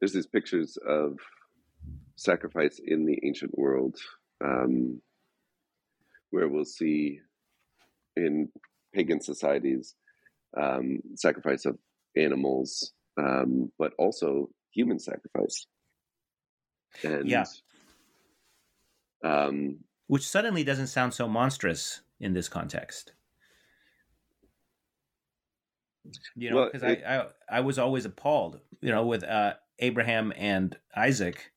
S1: there's these pictures of sacrifice in the ancient world, um, where we'll see in pagan societies um, sacrifice of animals, um, but also human sacrifice. And
S2: yeah. Um, which suddenly doesn't sound so monstrous in this context. You know, because well, I, I I was always appalled, you know, with uh, Abraham and Isaac,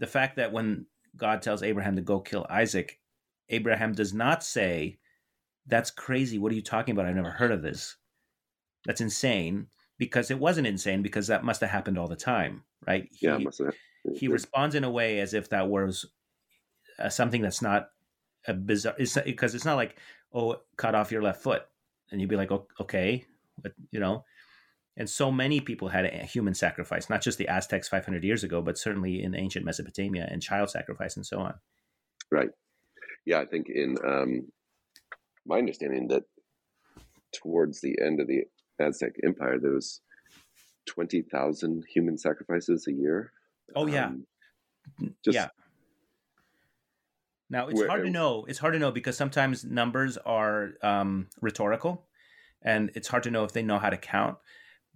S2: the fact that when God tells Abraham to go kill Isaac, Abraham does not say, "That's crazy. What are you talking about? I've never heard of this. That's insane." Because it wasn't insane, because that must have happened all the time, right?
S1: He, yeah,
S2: he responds in a way as if that was uh, something that's not a bizarre it's because it's not like oh cut off your left foot. And you'd be like okay but you know? And so many people had a human sacrifice not just the aztecs 500 years ago but certainly in ancient mesopotamia and child sacrifice and so on.
S1: Right. Yeah i think in um, my understanding that towards the end of the aztec empire there was 20000 human sacrifices a year.
S2: Oh yeah. Um, just yeah now it's Where, hard to know. It's hard to know because sometimes numbers are um, rhetorical, and it's hard to know if they know how to count.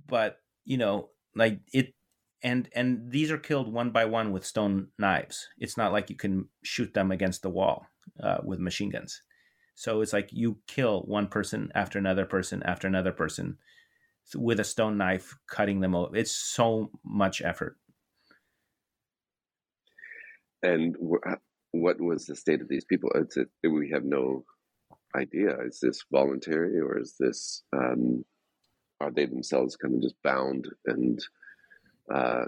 S2: But you know, like it, and and these are killed one by one with stone knives. It's not like you can shoot them against the wall uh, with machine guns. So it's like you kill one person after another person after another person with a stone knife, cutting them over. It's so much effort.
S1: And what was the state of these people? It's a, we have no idea. Is this voluntary or is this um, are they themselves kind of just bound and uh,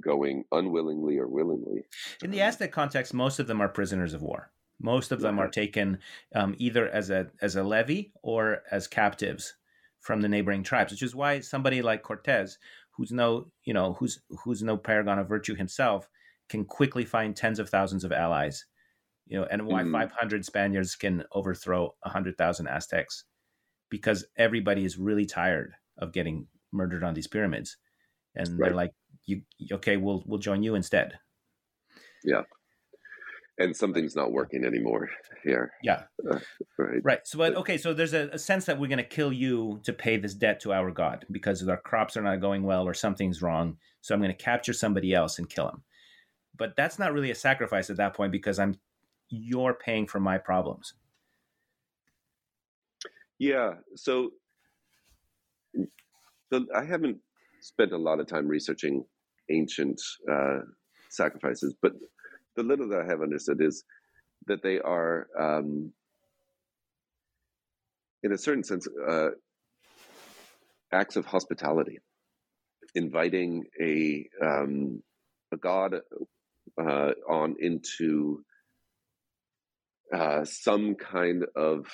S1: going unwillingly or willingly?
S2: In the Aztec context, most of them are prisoners of war. Most of them are taken um, either as a as a levy or as captives from the neighboring tribes, which is why somebody like Cortez, who's no you know who's who's no paragon of virtue himself, can quickly find tens of thousands of allies you know, and why mm-hmm. 500 Spaniards can overthrow 100,000 Aztecs because everybody is really tired of getting murdered on these pyramids. And right. they're like, you, okay, we'll, we'll join you instead.
S1: Yeah. And something's not working anymore here.
S2: Yeah. Uh, right. Right. So, but okay. So there's a, a sense that we're going to kill you to pay this debt to our God because our crops are not going well or something's wrong. So I'm going to capture somebody else and kill him. But that's not really a sacrifice at that point because I'm you're paying for my problems.
S1: Yeah. So I haven't spent a lot of time researching ancient uh, sacrifices, but the little that I have understood is that they are, um, in a certain sense, uh, acts of hospitality, inviting a um, a god uh, on into uh, some kind of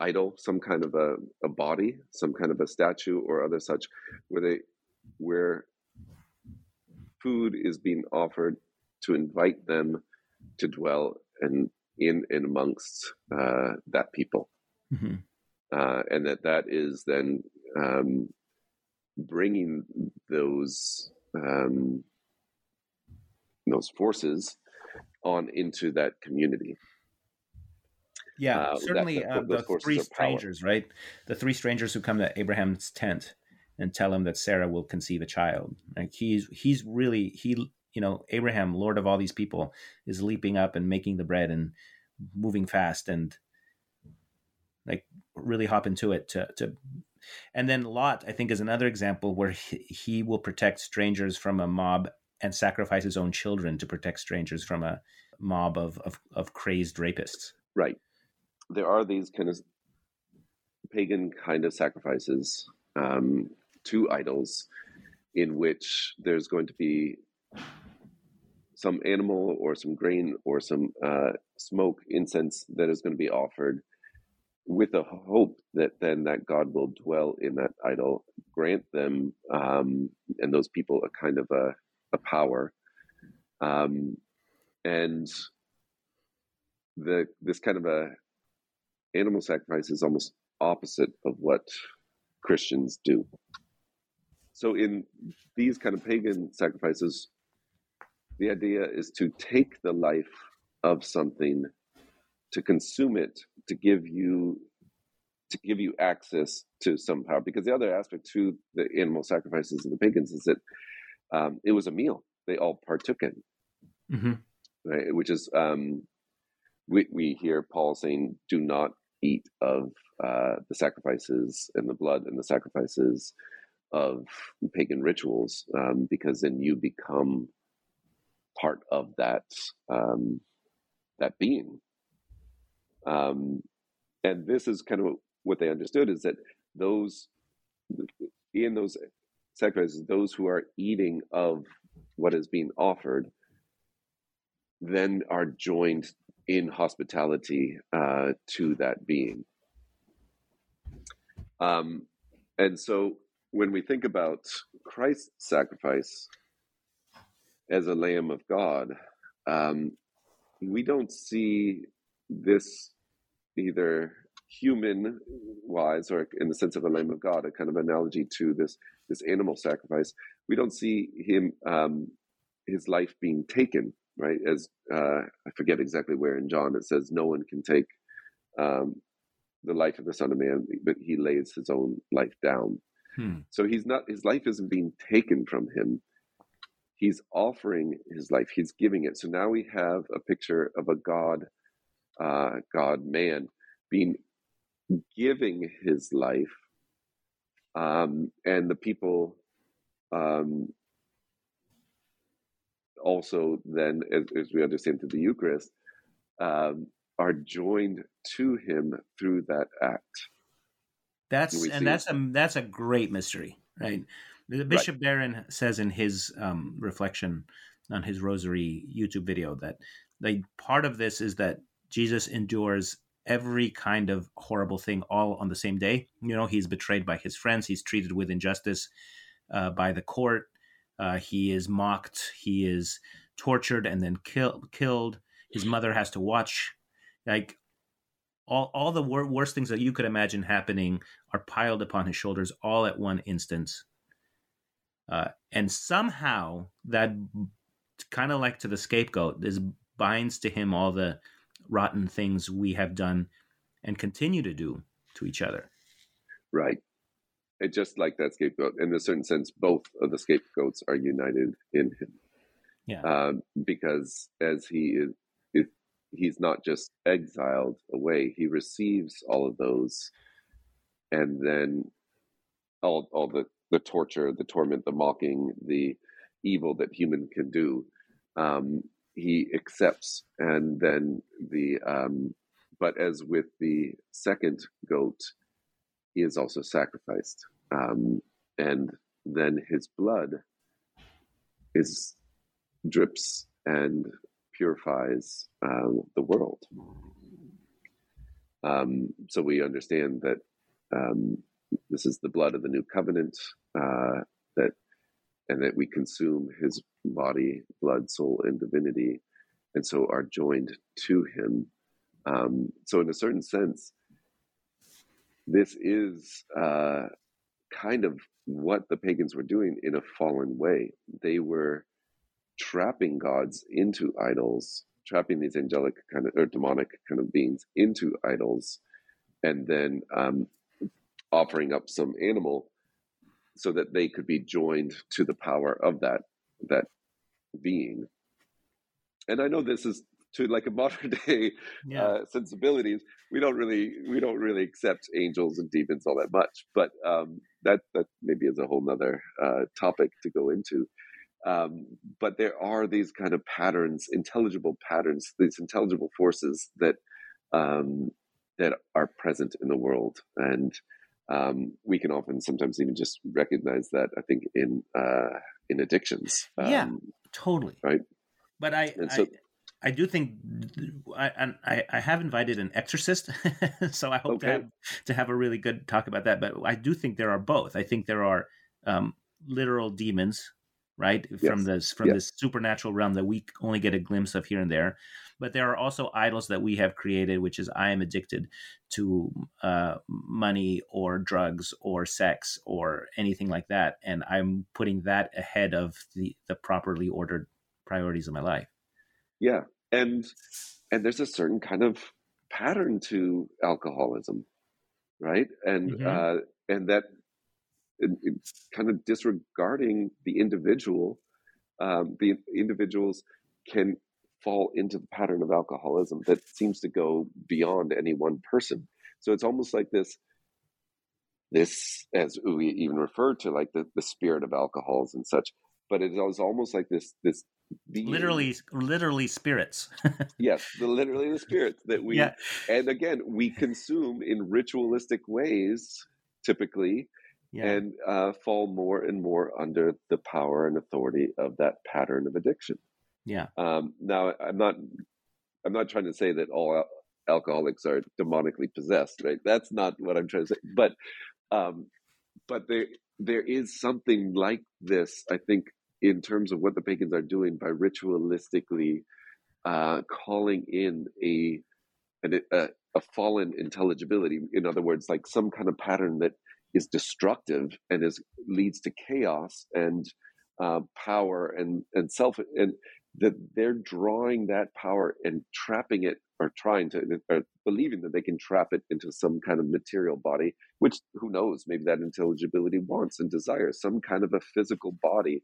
S1: idol, some kind of a, a body, some kind of a statue or other such, where they where food is being offered to invite them to dwell and in and amongst uh, that people, mm-hmm. uh, and that that is then um, bringing those um, those forces on into that community.
S2: Yeah, uh, certainly that, uh, the three strangers, right? The three strangers who come to Abraham's tent and tell him that Sarah will conceive a child. Like he's he's really he you know Abraham, Lord of all these people, is leaping up and making the bread and moving fast and like really hop into it to to and then Lot, I think, is another example where he, he will protect strangers from a mob and sacrifice his own children to protect strangers from a mob of, of, of crazed rapists.
S1: Right. There are these kind of pagan kind of sacrifices um, to idols in which there's going to be some animal or some grain or some uh, smoke incense that is going to be offered with a hope that then that God will dwell in that idol, grant them um, and those people a kind of a a power. Um, and the this kind of a animal sacrifice is almost opposite of what Christians do. So in these kind of pagan sacrifices, the idea is to take the life of something, to consume it, to give you to give you access to some power. Because the other aspect to the animal sacrifices of the pagans is that um, it was a meal they all partook in, mm-hmm. right? Which is um, we we hear Paul saying, "Do not eat of uh, the sacrifices and the blood and the sacrifices of pagan rituals, um, because then you become part of that um, that being." Um, and this is kind of what they understood is that those in those sacrifices, those who are eating of what is being offered, then are joined in hospitality uh, to that being. Um, and so when we think about Christ's sacrifice as a Lamb of God, um, we don't see this either human wise or in the sense of a lamb of god a kind of analogy to this this animal sacrifice we don't see him um his life being taken right as uh i forget exactly where in john it says no one can take um the life of the son of man but he lays his own life down Hmm. So he's not his life isn't being taken from him. He's offering his life. He's giving it. So now we have a picture of a God, uh, God man, being giving his life, um, and the people um, also then, as, as, we understand through the Eucharist, um, are joined to him through that act.
S2: That's and that's a that's a great mystery, right? The Bishop right. Barron says in his um, reflection on his Rosary YouTube video that like part of this is that Jesus endures every kind of horrible thing all on the same day. You know, he's betrayed by his friends, he's treated with injustice uh, by the court, uh, he is mocked, he is tortured and then kill, killed. His mother has to watch. Like all, all the wor- worst things that you could imagine happening are piled upon his shoulders all at one instance. Uh, and somehow that kind of like to the scapegoat is binds to him all the rotten things we have done and continue to do to each other.
S1: Right. It just like that scapegoat, in a certain sense, both of the scapegoats are united in him.
S2: Yeah.
S1: Um, because as he is, he's not just exiled away, he receives all of those, and then all all the the torture, the torment, the mocking, the evil that human can do. Um, he accepts, and then the um, but as with the second goat, he is also sacrificed, um, and then his blood is drips and purifies uh, the world. Um, so we understand that um, this is the blood of the new covenant uh, that and that we consume his body blood soul and divinity and so are joined to him. Um, so in a certain sense this is uh, kind of what the pagans were doing in a fallen way. They were trapping gods into idols trapping these angelic kind of or demonic kind of beings into idols and then um, offering up some animal so that they could be joined to the power of that that being. And i know this is to like a modern day yeah. uh, sensibilities. We don't really we don't really accept angels and demons all that much but um, that that maybe is a whole nother uh, topic to go into. Um, but there are these kind of patterns intelligible patterns these intelligible forces that um, that are present in the world. And um, we can often sometimes even just recognize that I think in uh, in addictions.
S2: Um, yeah, totally.
S1: Right.
S2: But I, so, I, I do think I, I I have invited an exorcist, so I hope okay. to have to have a really good talk about that. But I do think there are both. I think there are um, literal demons right yes. from this from yes. this supernatural realm that we only get a glimpse of here and there but there are also idols that we have created which is i am addicted to uh, money or drugs or sex or anything like that and i'm putting that ahead of the the properly ordered priorities of my life
S1: yeah and and there's a certain kind of pattern to alcoholism right and mm-hmm. uh and that kind of disregarding the individual um, the individuals can fall into the pattern of alcoholism that seems to go beyond any one person. So it's almost like this, this as we even referred to, like the, the spirit of alcohols and such. But it was almost like this, this
S2: being, literally, literally spirits.
S1: yes, the literally the spirits that we, yeah. and again, we consume in ritualistic ways, typically, yeah. and uh, fall more and more under the power and authority of that pattern of addiction.
S2: Yeah.
S1: Um, now, I'm not. I'm not trying to say that all alcoholics are demonically possessed, right? That's not what I'm trying to say. But, um, but there there is something like this, I think, in terms of what the pagans are doing by ritualistically uh, calling in a, a a fallen intelligibility. In other words, like some kind of pattern that is destructive and is leads to chaos and uh, power and and self and that they're drawing that power and trapping it or trying to or believing that they can trap it into some kind of material body which who knows maybe that intelligibility wants and desires some kind of a physical body.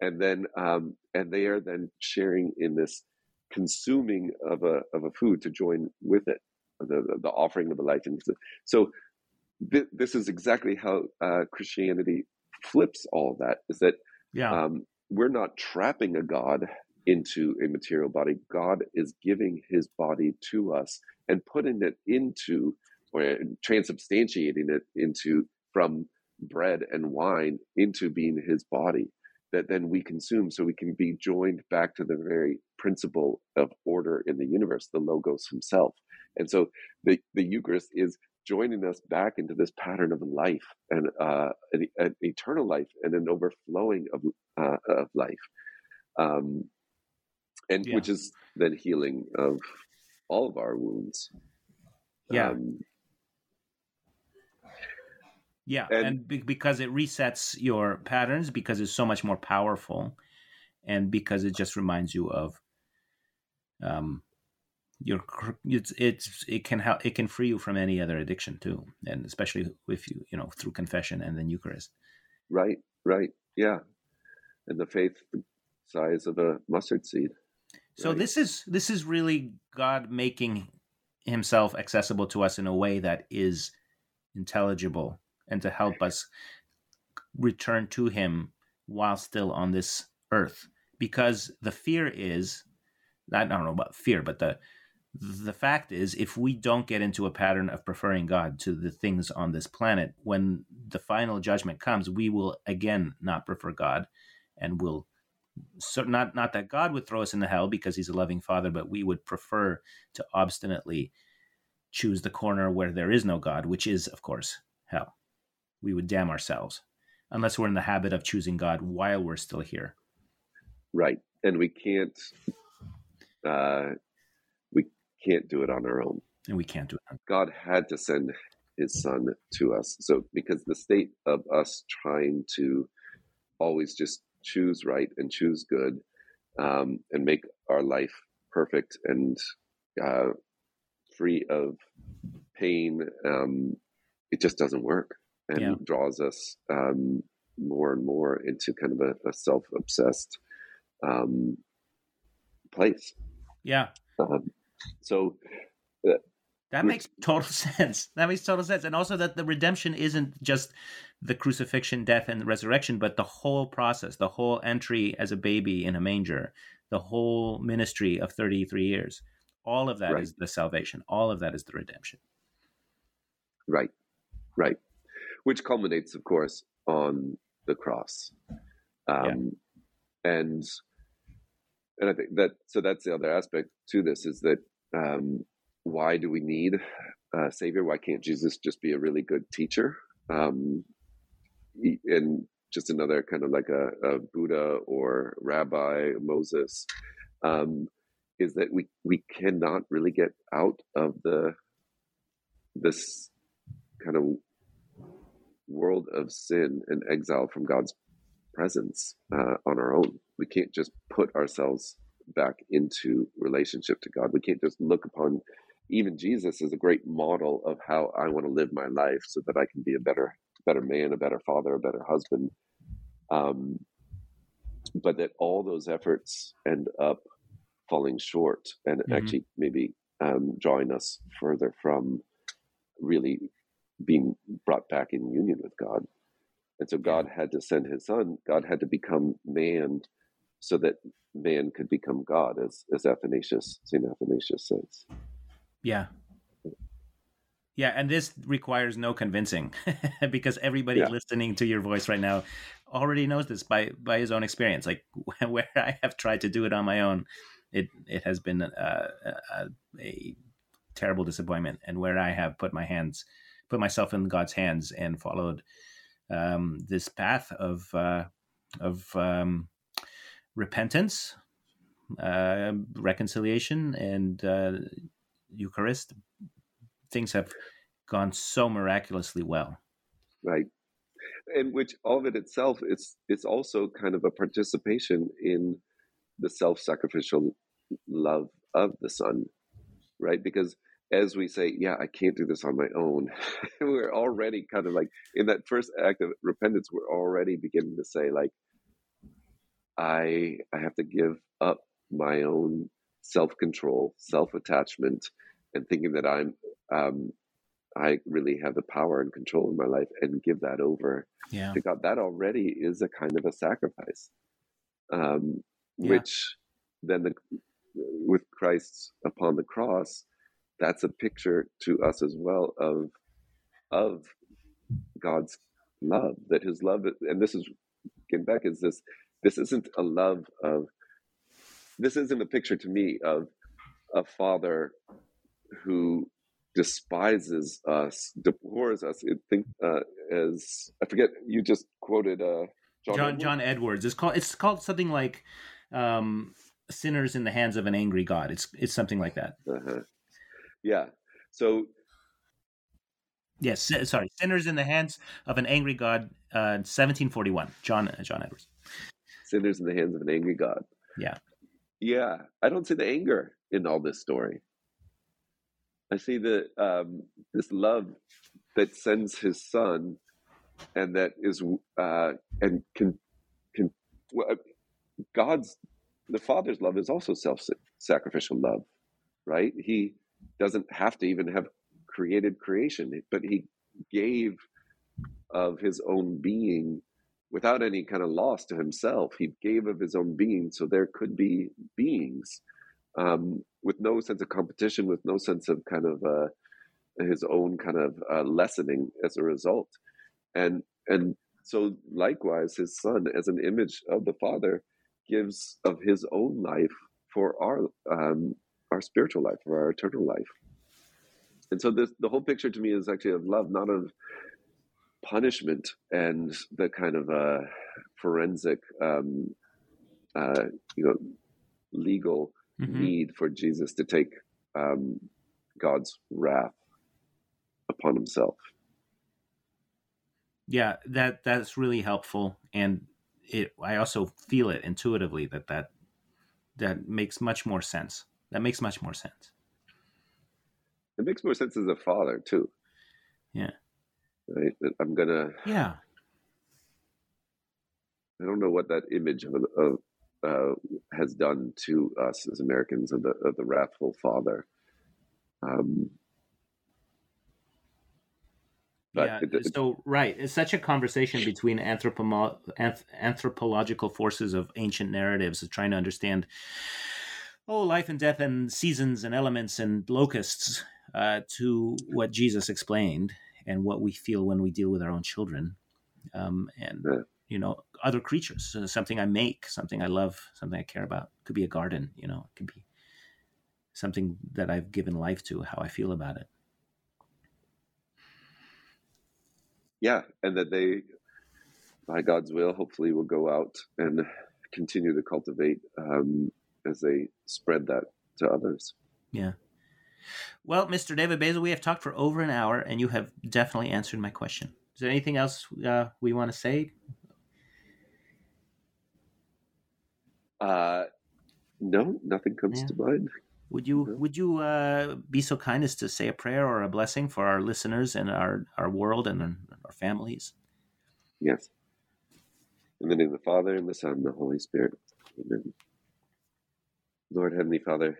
S1: And then um, and they are then sharing in this consuming of a of a food to join with it the the, the offering of the life and so th- this is exactly how uh, christianity flips all that is that
S2: yeah.
S1: um, we're not trapping a god into a material body. God is giving his body to us and putting it into or transubstantiating it into from bread and wine into being his body that then we consume so we can be joined back to the very principle of order in the universe, the Logos himself. And so the, the Eucharist is joining us back into this pattern of life and uh, an, an eternal life and an overflowing of, uh, of life. Um, and yeah. which is then healing of all of our wounds.
S2: Yeah. Um, yeah, and, and be- because it resets your patterns, because it's so much more powerful, and because it just reminds you of, um, your it's it's it can help it can free you from any other addiction too, and especially if you you know through confession and then Eucharist.
S1: Right, right, yeah, and the faith size of a mustard seed.
S2: So right. this is this is really God making himself accessible to us in a way that is intelligible and to help us return to him while still on this earth because the fear is I don't know about fear but the the fact is if we don't get into a pattern of preferring God to the things on this planet when the final judgment comes we will again not prefer God and will so not not that God would throw us into hell because he's a loving father, but we would prefer to obstinately choose the corner where there is no God, which is, of course, hell. We would damn ourselves unless we're in the habit of choosing God while we're still here.
S1: Right. And we can't uh we can't do it on our own.
S2: And we can't do it.
S1: God had to send his son to us. So because the state of us trying to always just choose right and choose good um, and make our life perfect and uh, free of pain, um, it just doesn't work and yeah. draws us um, more and more into kind of a, a self obsessed um, place.
S2: Yeah.
S1: Um, so uh,
S2: that makes total sense. That makes total sense. And also that the redemption isn't just the crucifixion, death, and resurrection, but the whole process, the whole entry as a baby in a manger, the whole ministry of 33 years. All of that right. is the salvation. All of that is the redemption.
S1: Right, right. Which culminates, of course, on the cross. Um, yeah. And and I think that so that's the other aspect to this is that um, why do we need a savior? Why can't Jesus just be a really good teacher? Um, and just another kind of like a, a Buddha or Rabbi Moses, um, is that we we cannot really get out of the this kind of world of sin and exile from God's presence uh, on our own. We can't just put ourselves back into relationship to God. We can't just look upon even Jesus is a great model of how I want to live my life so that I can be a better better man, a better father, a better husband. Um, but that all those efforts end up falling short and mm-hmm. actually maybe um, drawing us further from really being brought back in union with God. And so God had to send his son, God had to become man so that man could become God, as, as Athanasius, St. Athanasius says.
S2: Yeah. Yeah, and this requires no convincing because everybody yeah. listening to your voice right now already knows this by by his own experience. Like where I have tried to do it on my own, it it has been a, a, a terrible disappointment, and where I have put my hands, put myself in God's hands, and followed um, this path of uh, of um, repentance, uh, reconciliation, and uh, Eucharist, things have gone so miraculously well.
S1: Right. And which all of it itself is it's also kind of a participation in the self-sacrificial love of the Son. right? Because as we say, yeah, I can't do this on my own, we're already kind of like in that first act of repentance, we're already beginning to say, like, I I have to give up my own self control, self attachment, and thinking that I'm um, I really have the power and control in my life and give that over
S2: yeah.
S1: to God. That already is a kind of a sacrifice, um, yeah. which then the with Christ upon the cross, that's a picture to us as well of of God's love. That His love, and this is getting back, is this. This isn't a love of. This isn't a picture to me of a father who despises us, deplores us. It think uh, as I forget. You just quoted uh,
S2: Jonathan Edwards. John Edwards. It's called it's called something like um, "Sinners in the Hands of an Angry God." It's it's something like that.
S1: Uh-huh. Yeah. So.
S2: Yes, sorry. Sinners in the Hands of an Angry God, uh, 1741. John John Edwards.
S1: Sinners in the Hands of an Angry God.
S2: Yeah.
S1: Yeah, I don't see the anger in all this story. I see that um, this love that sends his son, and that is uh, and can can well, God's the Father's love is also self-sacrificial love, right? He doesn't have to even have created creation, but he gave of his own being without any kind of loss to himself. He gave of his own being so there could be beings um, with no sense of competition, with no sense of kind of uh, his own kind of uh, lessening as a result, and and so likewise, his son, as an image of the Father, gives of his own life for our um, our spiritual life, for our eternal life. And so this, the whole picture to me is actually of love, not of punishment and the kind of uh, forensic, um, uh, you know, legal mm-hmm. need for Jesus to take um, God's wrath upon himself.
S2: Yeah, that that's really helpful, and it. I also feel it intuitively that that that makes much more sense. That makes much more sense.
S1: It makes more sense as a father too.
S2: Yeah.
S1: Right. I'm gonna.
S2: Yeah.
S1: I don't know what that image of, of uh, has done to us as Americans of the, of the wrathful father. Um,
S2: yeah, it, so right, it's such a conversation between anth- anthropological forces of ancient narratives of trying to understand, oh, life and death and seasons and elements and locusts, uh, to what Jesus explained and what we feel when we deal with our own children, um, and yeah. you know other creatures uh, something i make something i love something i care about. It could be a garden you know it could be something that i've given life to how i feel about it.
S1: Yeah and that they by god's will hopefully will go out and continue to cultivate um, as they spread that to others.
S2: Yeah well mr david basil we have talked for over an hour and you have definitely answered my question is there anything else uh, we want to say
S1: Uh, no, nothing comes yeah. to mind.
S2: Would you no. would you uh, be so kind as to say a prayer or a blessing for our listeners and our our world and our families?
S1: Yes. In the name of the Father and the Son and the Holy Spirit. Amen. Lord Heavenly Father,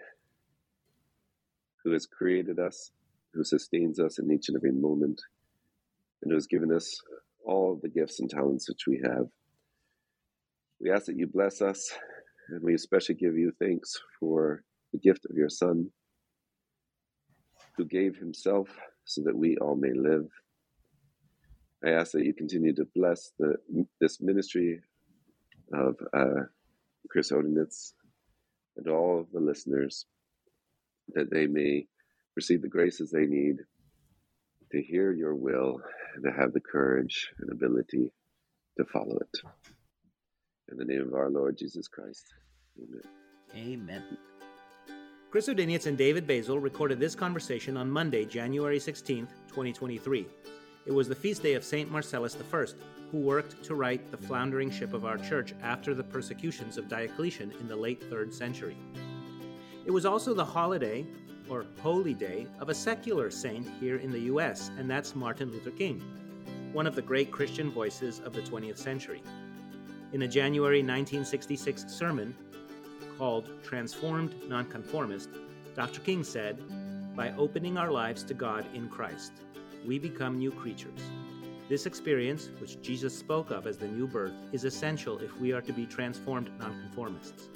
S1: who has created us, who sustains us in each and every moment, and who has given us all the gifts and talents which we have. We ask that you bless us and we especially give you thanks for the gift of your Son, who gave himself so that we all may live. I ask that you continue to bless the, this ministry of uh, Chris Odinitz and all of the listeners, that they may receive the graces they need to hear your will and to have the courage and ability to follow it. In the name of our Lord Jesus Christ. Amen.
S2: Amen. Chris Odinius and David Basil recorded this conversation on Monday, January 16, 2023. It was the feast day of St. Marcellus I, who worked to right the floundering ship of our church after the persecutions of Diocletian in the late 3rd century. It was also the holiday or Holy Day, of a secular saint here in the US, and that's Martin Luther King, one of the great Christian voices of the 20th century. In a January 1966 sermon called Transformed Nonconformist, Dr. King said, By opening our lives to God in Christ, we become new creatures. This experience, which Jesus spoke of as the new birth, is essential if we are to be transformed nonconformists.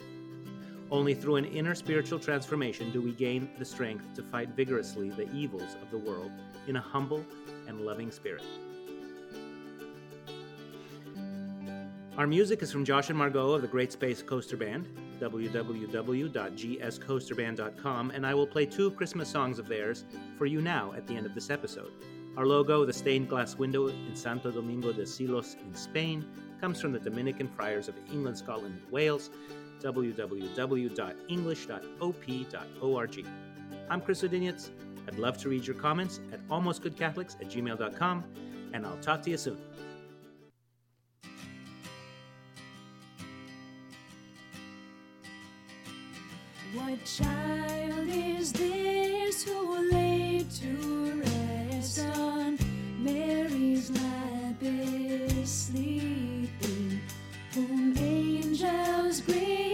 S2: Only through an inner spiritual transformation do we gain the strength to fight vigorously the evils of the world in a humble and loving spirit. Our music is from Josh and Margot of the Great Space Coaster Band, www.gscoasterband.com, and I will play two Christmas songs of theirs for you now at the end of this episode. Our logo, the stained glass window in Santo Domingo de Silos in Spain, comes from the Dominican Friars of England, Scotland, and Wales, www.english.op.org. I'm Chris Odinitz. I'd love to read your comments at almostgoodcatholics at gmail.com, and I'll talk to you soon.
S3: What child is this who laid to rest on Mary's lap is sleeping, whom angels greet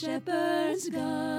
S3: shepherds guard